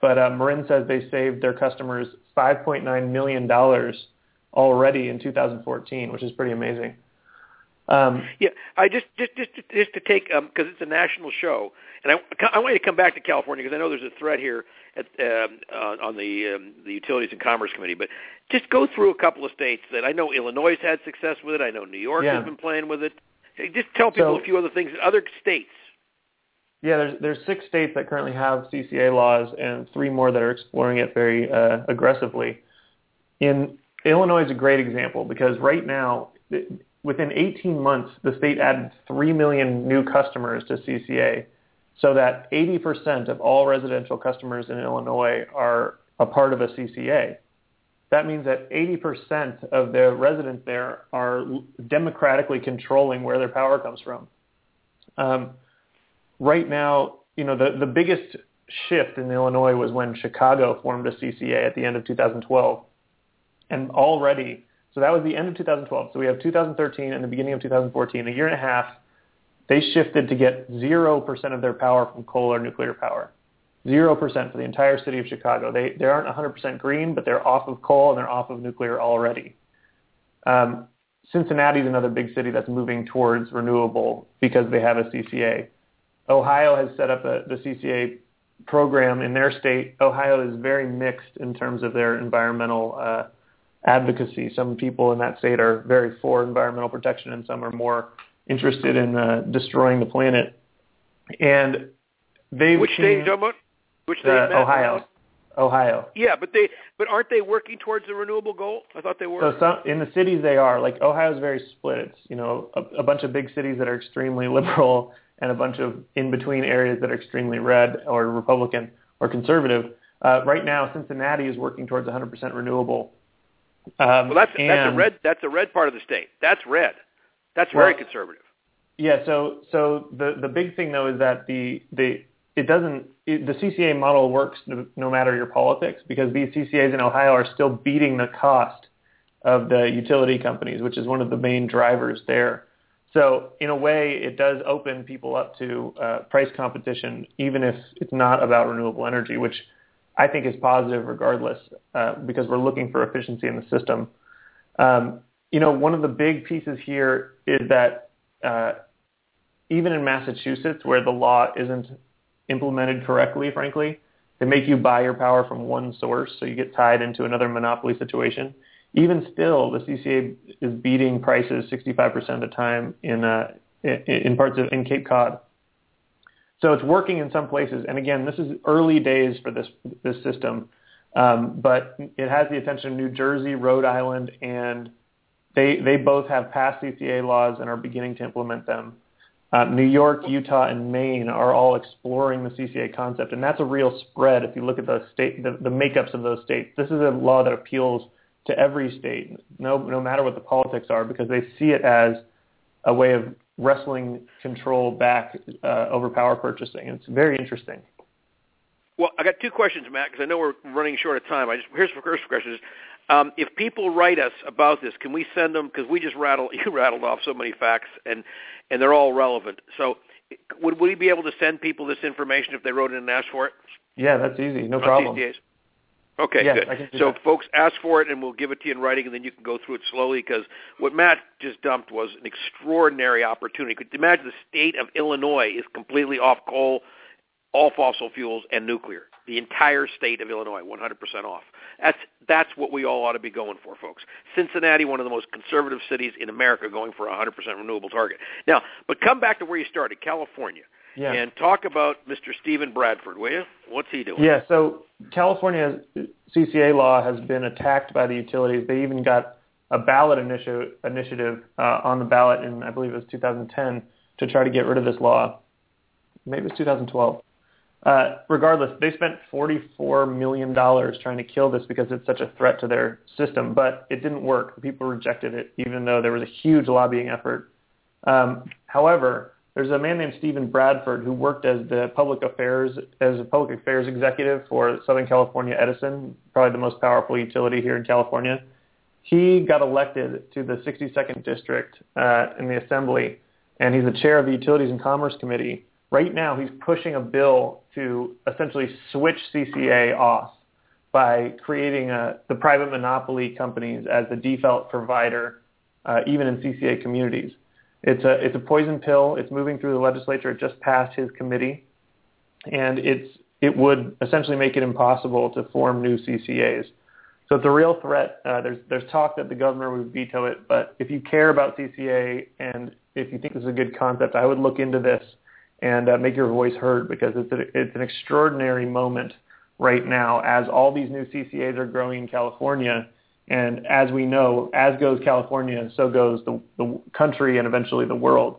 but uh, Marin says they saved their customers 5.9 million dollars already in 2014, which is pretty amazing. Um, Yeah, I just just just to, just to take because it's a national show, and I I want you to come back to California because I know there's a thread here at um, uh, on the um, the Utilities and Commerce Committee. But just go through a couple of states that I know Illinois has had success with it. I know New York Yeah. has been playing with it. Just tell people So- a few other things. Other states. Yeah, there's there's six states that currently have CCA laws, and three more that are exploring it very uh, aggressively. In Illinois is a great example because right now, within 18 months, the state added three million new customers to CCA, so that 80% of all residential customers in Illinois are a part of a CCA. That means that 80% of the residents there are democratically controlling where their power comes from. Um, right now, you know, the, the biggest shift in Illinois was when Chicago formed a CCA at the end of 2012. And already, so that was the end of 2012. So we have 2013 and the beginning of 2014, a year and a half, they shifted to get 0% of their power from coal or nuclear power. 0% for the entire city of Chicago. They, they aren't 100% green, but they're off of coal and they're off of nuclear already. Um, Cincinnati is another big city that's moving towards renewable because they have a CCA. Ohio has set up a, the CCA program in their state. Ohio is very mixed in terms of their environmental uh, advocacy. Some people in that state are very for environmental protection, and some are more interested in uh, destroying the planet. And they which state you about? Which state? Uh, Ohio. Ohio. Yeah, but they but aren't they working towards the renewable goal? I thought they were. So some in the cities they are. Like Ohio is very split. It's you know a, a bunch of big cities that are extremely [laughs] liberal and a bunch of in between areas that are extremely red or Republican or conservative. Uh, right now, Cincinnati is working towards 100% renewable. Um, well, that's and, that's a red that's a red part of the state. That's red. That's very conservative. Yeah. So so the the big thing though is that the the it doesn't it, the CCA model works no, no matter your politics because these CCAs in Ohio are still beating the cost of the utility companies, which is one of the main drivers there. So in a way, it does open people up to uh, price competition, even if it's not about renewable energy, which I think is positive regardless, uh, because we're looking for efficiency in the system. Um, you know, one of the big pieces here is that uh, even in Massachusetts, where the law isn't implemented correctly, frankly. They make you buy your power from one source, so you get tied into another monopoly situation. Even still, the CCA is beating prices 65% of the time in uh, in parts of in Cape Cod. So it's working in some places. And again, this is early days for this this system, um, but it has the attention of New Jersey, Rhode Island, and they they both have passed CCA laws and are beginning to implement them. Uh, New York, Utah, and Maine are all exploring the CCA concept, and that's a real spread if you look at the state, the, the makeups of those states. This is a law that appeals to every state, no, no matter what the politics are, because they see it as a way of wrestling control back uh, over power purchasing. It's very interesting. Well, I got two questions, Matt, because I know we're running short of time. I just here's the first question: um, if people write us about this, can we send them? Because we just rattled [laughs] you rattled off so many facts, and and they're all relevant. So, would we be able to send people this information if they wrote in and asked for it? Yeah, that's easy. No problem. CCAs? Okay, yes, good. So, that. folks, ask for it, and we'll give it to you in writing, and then you can go through it slowly. Because what Matt just dumped was an extraordinary opportunity. Could you imagine the state of Illinois is completely off coal, all fossil fuels, and nuclear. The entire state of Illinois, 100% off. That's that's what we all ought to be going for, folks. Cincinnati, one of the most conservative cities in America, going for a 100% renewable target. Now, but come back to where you started, California, yeah. and talk about Mr. Steven Bradford, will you? What's he doing? Yeah, so California's CCA law has been attacked by the utilities. They even got a ballot initiative, initiative uh, on the ballot in, I believe it was 2010, to try to get rid of this law. Maybe it was 2012. Uh, regardless, they spent $44 million trying to kill this because it's such a threat to their system, but it didn't work. People rejected it, even though there was a huge lobbying effort. Um, however, there's a man named Steven Bradford who worked as the public affairs as a public affairs executive for Southern California Edison, probably the most powerful utility here in California. He got elected to the 62nd district uh, in the assembly, and he's the chair of the Utilities and Commerce Committee right now he's pushing a bill to essentially switch CCA off by creating a, the private monopoly companies as the default provider, uh, even in CCA communities. It's a, it's a poison pill. It's moving through the legislature. It just passed his committee. And it's, it would essentially make it impossible to form new CCAs. So it's a real threat. Uh, there's, there's talk that the governor would veto it. But if you care about CCA and if you think this is a good concept, I would look into this and uh, make your voice heard because it's, a, it's an extraordinary moment right now as all these new CCAs are growing in California. And as we know, as goes California, so goes the, the country and eventually the world.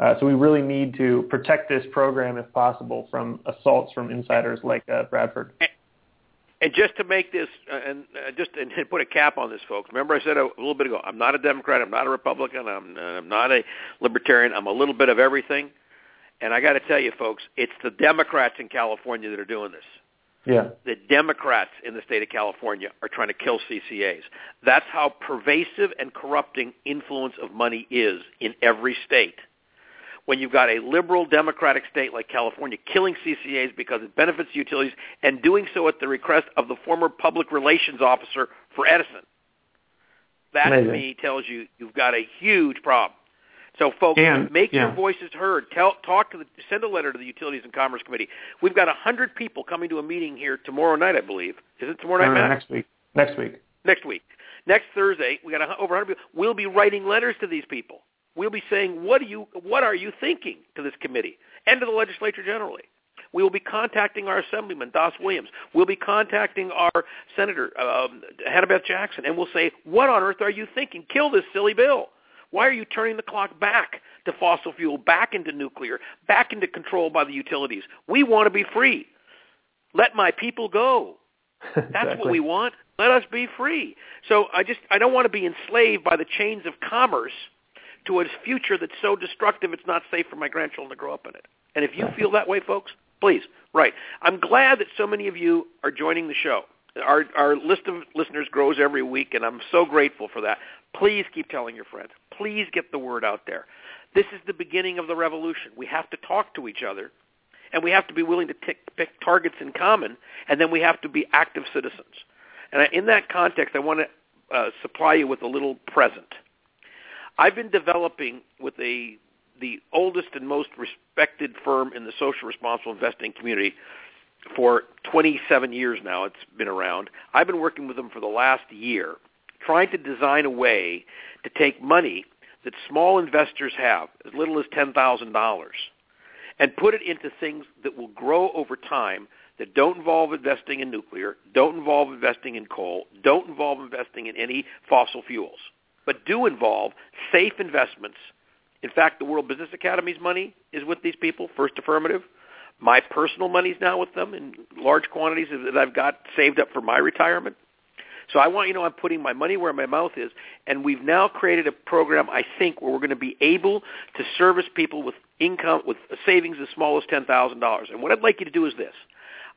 Uh, so we really need to protect this program, if possible, from assaults from insiders like uh, Bradford. And just to make this, uh, and uh, just and put a cap on this, folks. Remember, I said a, little bit ago, I'm not a Democrat, I'm not a Republican, I'm, uh, I'm not a Libertarian, I'm a little bit of everything. And I got to tell you, folks, it's the Democrats in California that are doing this. Yeah. The Democrats in the state of California are trying to kill CCAs. That's how pervasive and corrupting influence of money is in every state. When you've got a liberal democratic state like California killing CCAs because it benefits utilities and doing so at the request of the former public relations officer for Edison. That Amazing. to me tells you you've got a huge problem. So, folks, And- make yeah. your voices heard. Tell, talk to the, send a letter to the Utilities and Commerce Committee. We've got a hundred people coming to a meeting here tomorrow night, I believe. Is it tomorrow night, no, Matt? next week. Next week. next week. Next Thursday, we got a, over 100 people. We'll be writing letters to these people. We'll be saying, "What are you? What are you thinking?" to this committee and to the legislature generally. We will be contacting our assemblyman, Das Williams. We'll be contacting our senator, um, Hannah Beth Jackson, and we'll say, "What on earth are you thinking? Kill this silly bill. Why are you turning the clock back to fossil fuel, back into nuclear, back into control by the utilities? We want to be free. Let my people go." [laughs] That's Exactly. what we want. Let us be free. So I just I don't want to be enslaved by the chains of commerce to a future that's so destructive it's not safe for my grandchildren to grow up in it. And if you [laughs] feel that way, folks, please, right. I'm glad that so many of you are joining the show. Our our list of listeners grows every week and I'm so grateful for that. Please keep telling your friends. Please get the word out there. This is the beginning of the revolution. We have to talk to each other and we have to be willing to pick targets in common, and then we have to be active citizens. And in that context, I want to uh, supply you with a little present. I've been developing with a the oldest and most respected firm in the social responsible investing community for 27 years now. It's been around. I've been working with them for the last year, trying to design a way to take money that small investors have, as little as $10,000, and put it into things that will grow over time that don't involve investing in nuclear, don't involve investing in coal, don't involve investing in any fossil fuels, but do involve safe investments. In fact, the World Business Academy's money is with these people, First Affirmative. My personal money's now with them in large quantities that I've got saved up for my retirement. So I want you to know I'm putting my money where my mouth is, and we've now created a program, I think, where we're going to be able to service people with income, with savings as small as $10,000. And what I'd like you to do is this.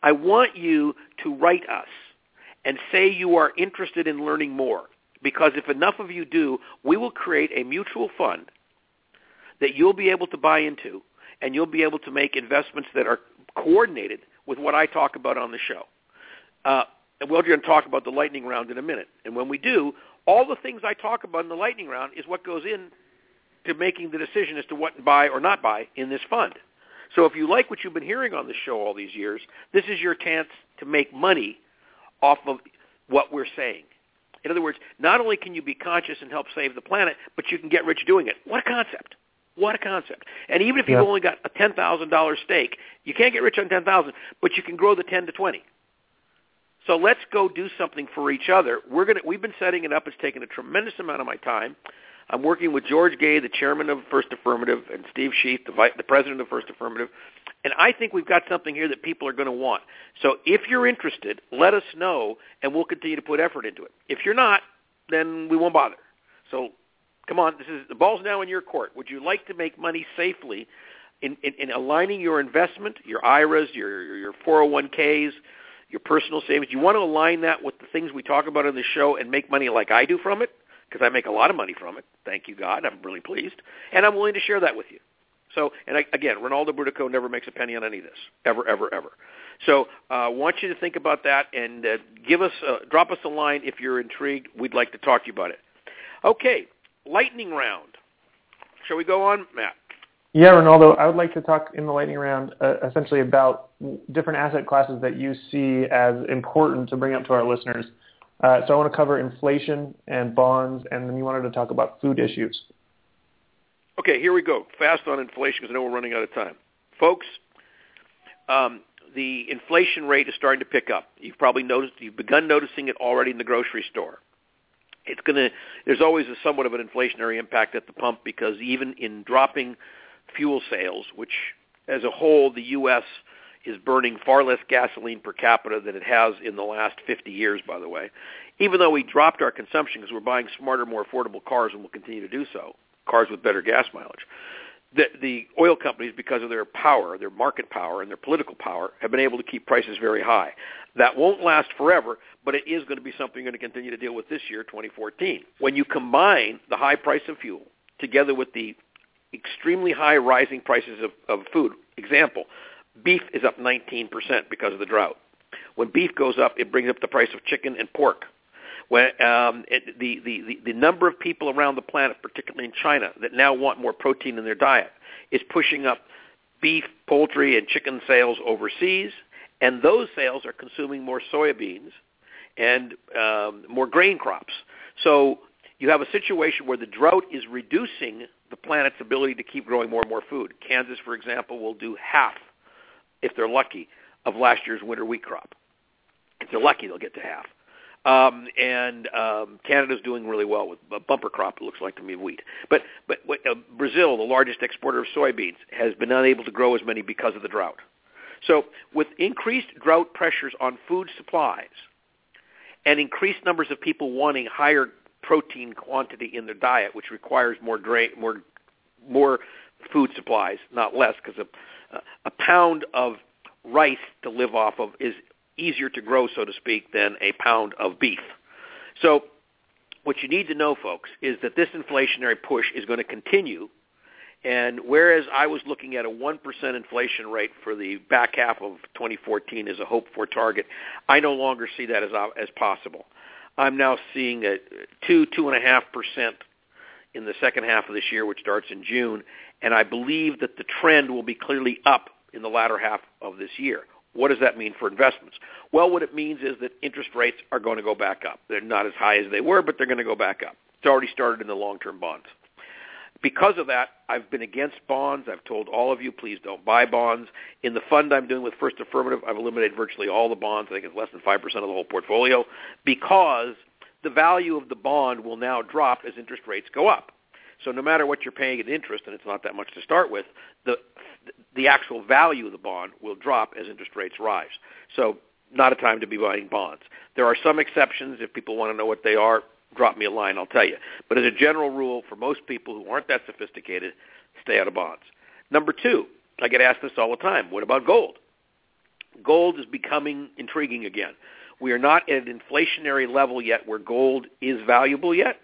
I want you to write us and say you are interested in learning more, because if enough of you do, we will create a mutual fund that you'll be able to buy into, and you'll be able to make investments that are coordinated with what I talk about on the show. Uh, and we're going to talk about the lightning round in a minute. And when we do, all the things I talk about in the lightning round is what goes in to making the decision as to what to buy or not buy in this fund. So if you like what you've been hearing on the show all these years, this is your chance to make money off of what we're saying. In other words, not only can you be conscious and help save the planet, but you can get rich doing it. What a concept. What a concept. And even if you've Yeah. only got a $10,000 stake, you can't get rich on 10000 but you can grow the 10 to 20 so let's go do something for each other. We're gonna, we've been setting it up. It's taken a tremendous amount of my time. I'm working with George Gay, the chairman of First Affirmative, and Steve Schueth, the, vice, the president of First Affirmative. And I think we've got something here that people are going to want. So if you're interested, let us know, and we'll continue to put effort into it. If you're not, then we won't bother. So come on, this is the ball's now in your court. Would you like to make money safely in, in, in aligning your investment, your IRAs, your, your, your 401ks, your personal savings. You want to align that with the things we talk about on the show and make money like I do from it, because I make a lot of money from it. Thank you, God. I'm really pleased. And I'm willing to share that with you. So, and I, again, Rinaldo Brutoco never makes a penny on any of this, ever, ever, ever. So I uh, want you to think about that and uh, give us, uh, drop us a line if you're intrigued. We'd like to talk to you about it. Okay, lightning round. Shall we go on, Matt? Yeah, Rinaldo, I would like to talk in the lightning round uh, essentially about different asset classes that you see as important to bring up to our listeners. Uh, so I want to cover inflation and bonds, and then you wanted to talk about food issues. Okay, here we go. Fast on inflation because I know we're running out of time. Folks, um, the inflation rate is starting to pick up. You've probably noticed, you've begun noticing it already in the grocery store. It's going to, there's always a somewhat of an inflationary impact at the pump because even in dropping fuel sales, which as a whole the U.S. is burning far less gasoline per capita than it has in the last 50 years, by the way. Even though we dropped our consumption because we're buying smarter, more affordable cars and we'll continue to do so, cars with better gas mileage. The, the oil companies, because of their power, their market power, and their political power, have been able to keep prices very high. That won't last forever, but it is going to be something you're going to continue to deal with this year, 2014. When you combine the high price of fuel together with the extremely high rising prices of, of food, example, beef is up 19% because of the drought. When beef goes up, it brings up the price of chicken and pork. When um, it, the, the, the, number of people around the planet, particularly in China, that now want more protein in their diet, is pushing up beef, poultry, and chicken sales overseas, and those sales are consuming more soybeans and um, more grain crops. So you have a situation where the drought is reducing the planet's ability to keep growing more and more food. Kansas, for example, will do half, if they're lucky, of last year's winter wheat crop. If they're lucky, they'll get to half. Um, and um, Canada's doing really well with a bumper crop. It looks like to me wheat. But but uh, Brazil, the largest exporter of soybeans, has been unable to grow as many because of the drought. So with increased drought pressures on food supplies and increased numbers of people wanting higher protein quantity in their diet, which requires more grain, more more food supplies, not less, because a, a pound of rice to live off of is easier to grow, so to speak, than a pound of beef. So what you need to know, folks, is that this inflationary push is going to continue. And whereas I was looking at a 1% inflation rate for the back half of 2014 as a hope-for target, I no longer see that as, uh, as possible. I'm now seeing a 2, 2.5% in the second half of this year, which starts in June, and I believe that the trend will be clearly up in the latter half of this year. What does that mean for investments? Well, what it means is that interest rates are going to go back up. They're not as high as they were, but they're going to go back up. It's already started in the long-term bonds. Because of that, I've been against bonds. I've told all of you, please don't buy bonds. In the fund I'm doing with First Affirmative, I've eliminated virtually all the bonds. I think it's less than 5% of the whole portfolio because the value of the bond will now drop as interest rates go up. So no matter what you're paying in interest, and it's not that much to start with, the the actual value of the bond will drop as interest rates rise. So not a time to be buying bonds. There are some exceptions. If people want to know what they are, drop me a line. I'll tell you. But as a general rule, for most people who aren't that sophisticated, stay out of bonds. Number two, I get asked this all the time. What about gold? Gold is becoming intriguing again. We are not at an inflationary level yet where gold is valuable yet.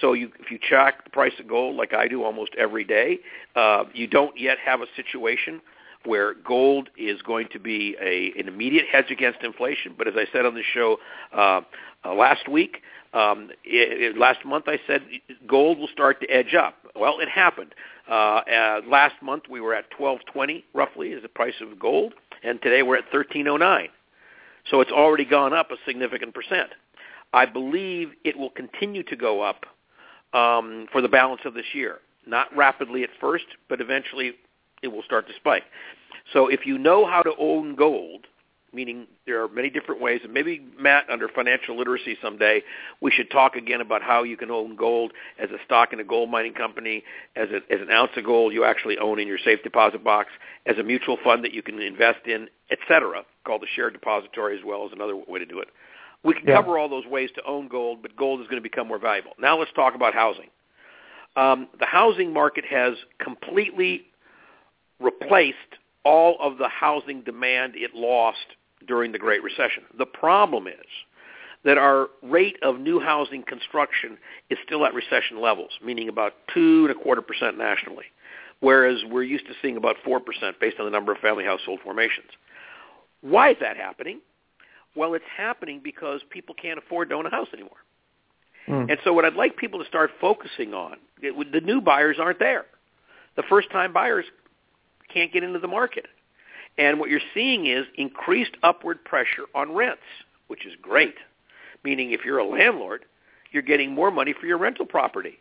So you, if you track the price of gold like I do almost every day, uh, you don't yet have a situation where gold is going to be a, an immediate hedge against inflation. But as I said on the show uh, uh, last week, um, it, it, last month I said gold will start to edge up. Well, it happened. Uh, uh, last month we were at 1220 roughly is the price of gold, and today we're at 1309. So it's already gone up a significant percent. I believe it will continue to go up um, for the balance of this year. Not rapidly at first, but eventually it will start to spike. So if you know how to own gold, meaning there are many different ways, and maybe Matt, under financial literacy someday, we should talk again about how you can own gold as a stock in a gold mining company, as, a, as an ounce of gold you actually own in your safe deposit box, as a mutual fund that you can invest in, etc., called a shared depository as well as another way to do it. We can yeah. cover all those ways to own gold, but gold is going to become more valuable. Now let's talk about housing. Um, the housing market has completely replaced all of the housing demand it lost during the Great Recession. The problem is that our rate of new housing construction is still at recession levels, meaning about two and a quarter percent nationally, whereas we're used to seeing about four percent based on the number of family household formations. Why is that happening? Well, it's happening because people can't afford to own a house anymore. Mm. And so what I'd like people to start focusing on, it, the new buyers aren't there. The first-time buyers can't get into the market. And what you're seeing is increased upward pressure on rents, which is great. Meaning if you're a landlord, you're getting more money for your rental property.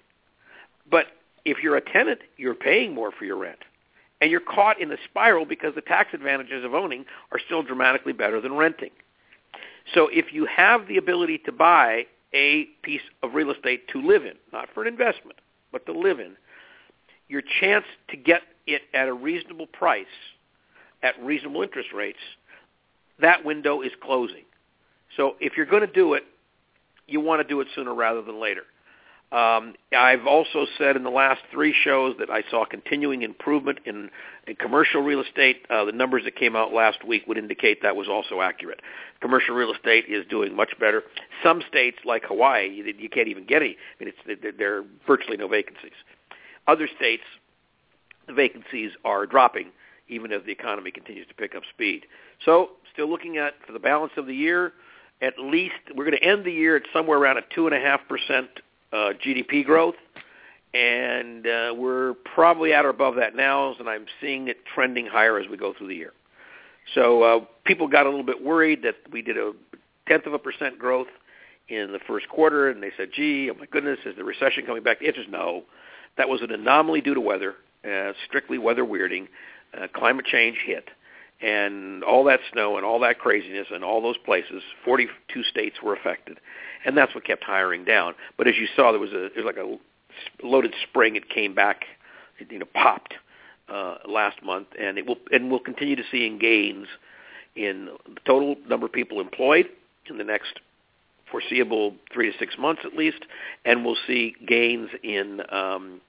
But if you're a tenant, you're paying more for your rent. And you're caught in the spiral because the tax advantages of owning are still dramatically better than renting. So if you have the ability to buy a piece of real estate to live in, not for an investment, but to live in, your chance to get it at a reasonable price, at reasonable interest rates, that window is closing. So if you're going to do it, you want to do it sooner rather than later. Um, I've also said in the last three shows that I saw continuing improvement in, in commercial real estate. Uh, the numbers that came out last week would indicate that was also accurate. Commercial real estate is doing much better. Some states, like Hawaii, you, you can't even get any. I mean, it's, there are virtually no vacancies. Other states, the vacancies are dropping even as the economy continues to pick up speed. So still looking at, for the balance of the year, at least we're going to end the year at somewhere around a 2.5% uh, GDP growth, and uh, we're probably at or above that now, and I'm seeing it trending higher as we go through the year. So uh, people got a little bit worried that we did a tenth of a percent growth in the first quarter, and they said, "Gee, oh my goodness, is the recession coming back?" The answer is no. That was an anomaly due to weather, uh, strictly weather weirding. Uh, climate change hit, and all that snow and all that craziness and all those places, 42 states were affected and that's what kept hiring down. But as you saw, there was a there was like a loaded spring. It came back, it, you know, popped uh, last month, and it will and we'll continue to see gains in the total number of people employed in the next foreseeable three to six months at least, and we'll see gains in um,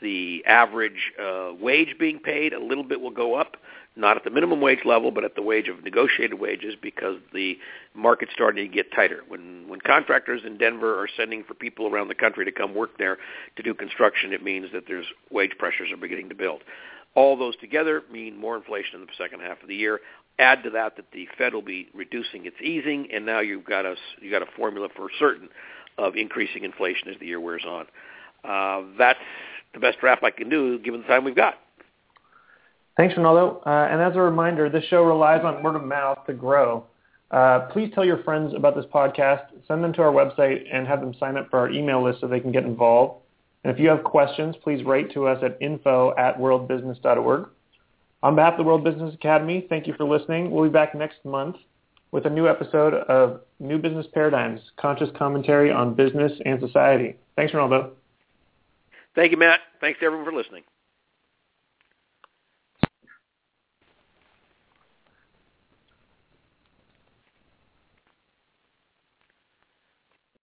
the average uh, wage being paid. A little bit will go up, not at the minimum wage level, but at the wage of negotiated wages because the market's starting to get tighter. When when contractors in Denver are sending for people around the country to come work there to do construction, it means that there's wage pressures are beginning to build. All those together mean more inflation in the second half of the year. Add to that that the Fed will be reducing its easing, and now you've got a you got a formula for certain of increasing inflation as the year wears on. Uh, that's the best wrap I can do given the time we've got. Thanks, Rinaldo. Uh, and as a reminder, this show relies on word of mouth to grow. Uh, please tell your friends about this podcast, send them to our website, and have them sign up for our email list so they can get involved. And if you have questions, please write to us at info at worldbusiness.org. On behalf of the World Business Academy, thank you for listening. We'll be back next month with a new episode of New Business Paradigms, conscious commentary on business and society. Thanks, Rinaldo. Thank you, Matt. Thanks to everyone for listening.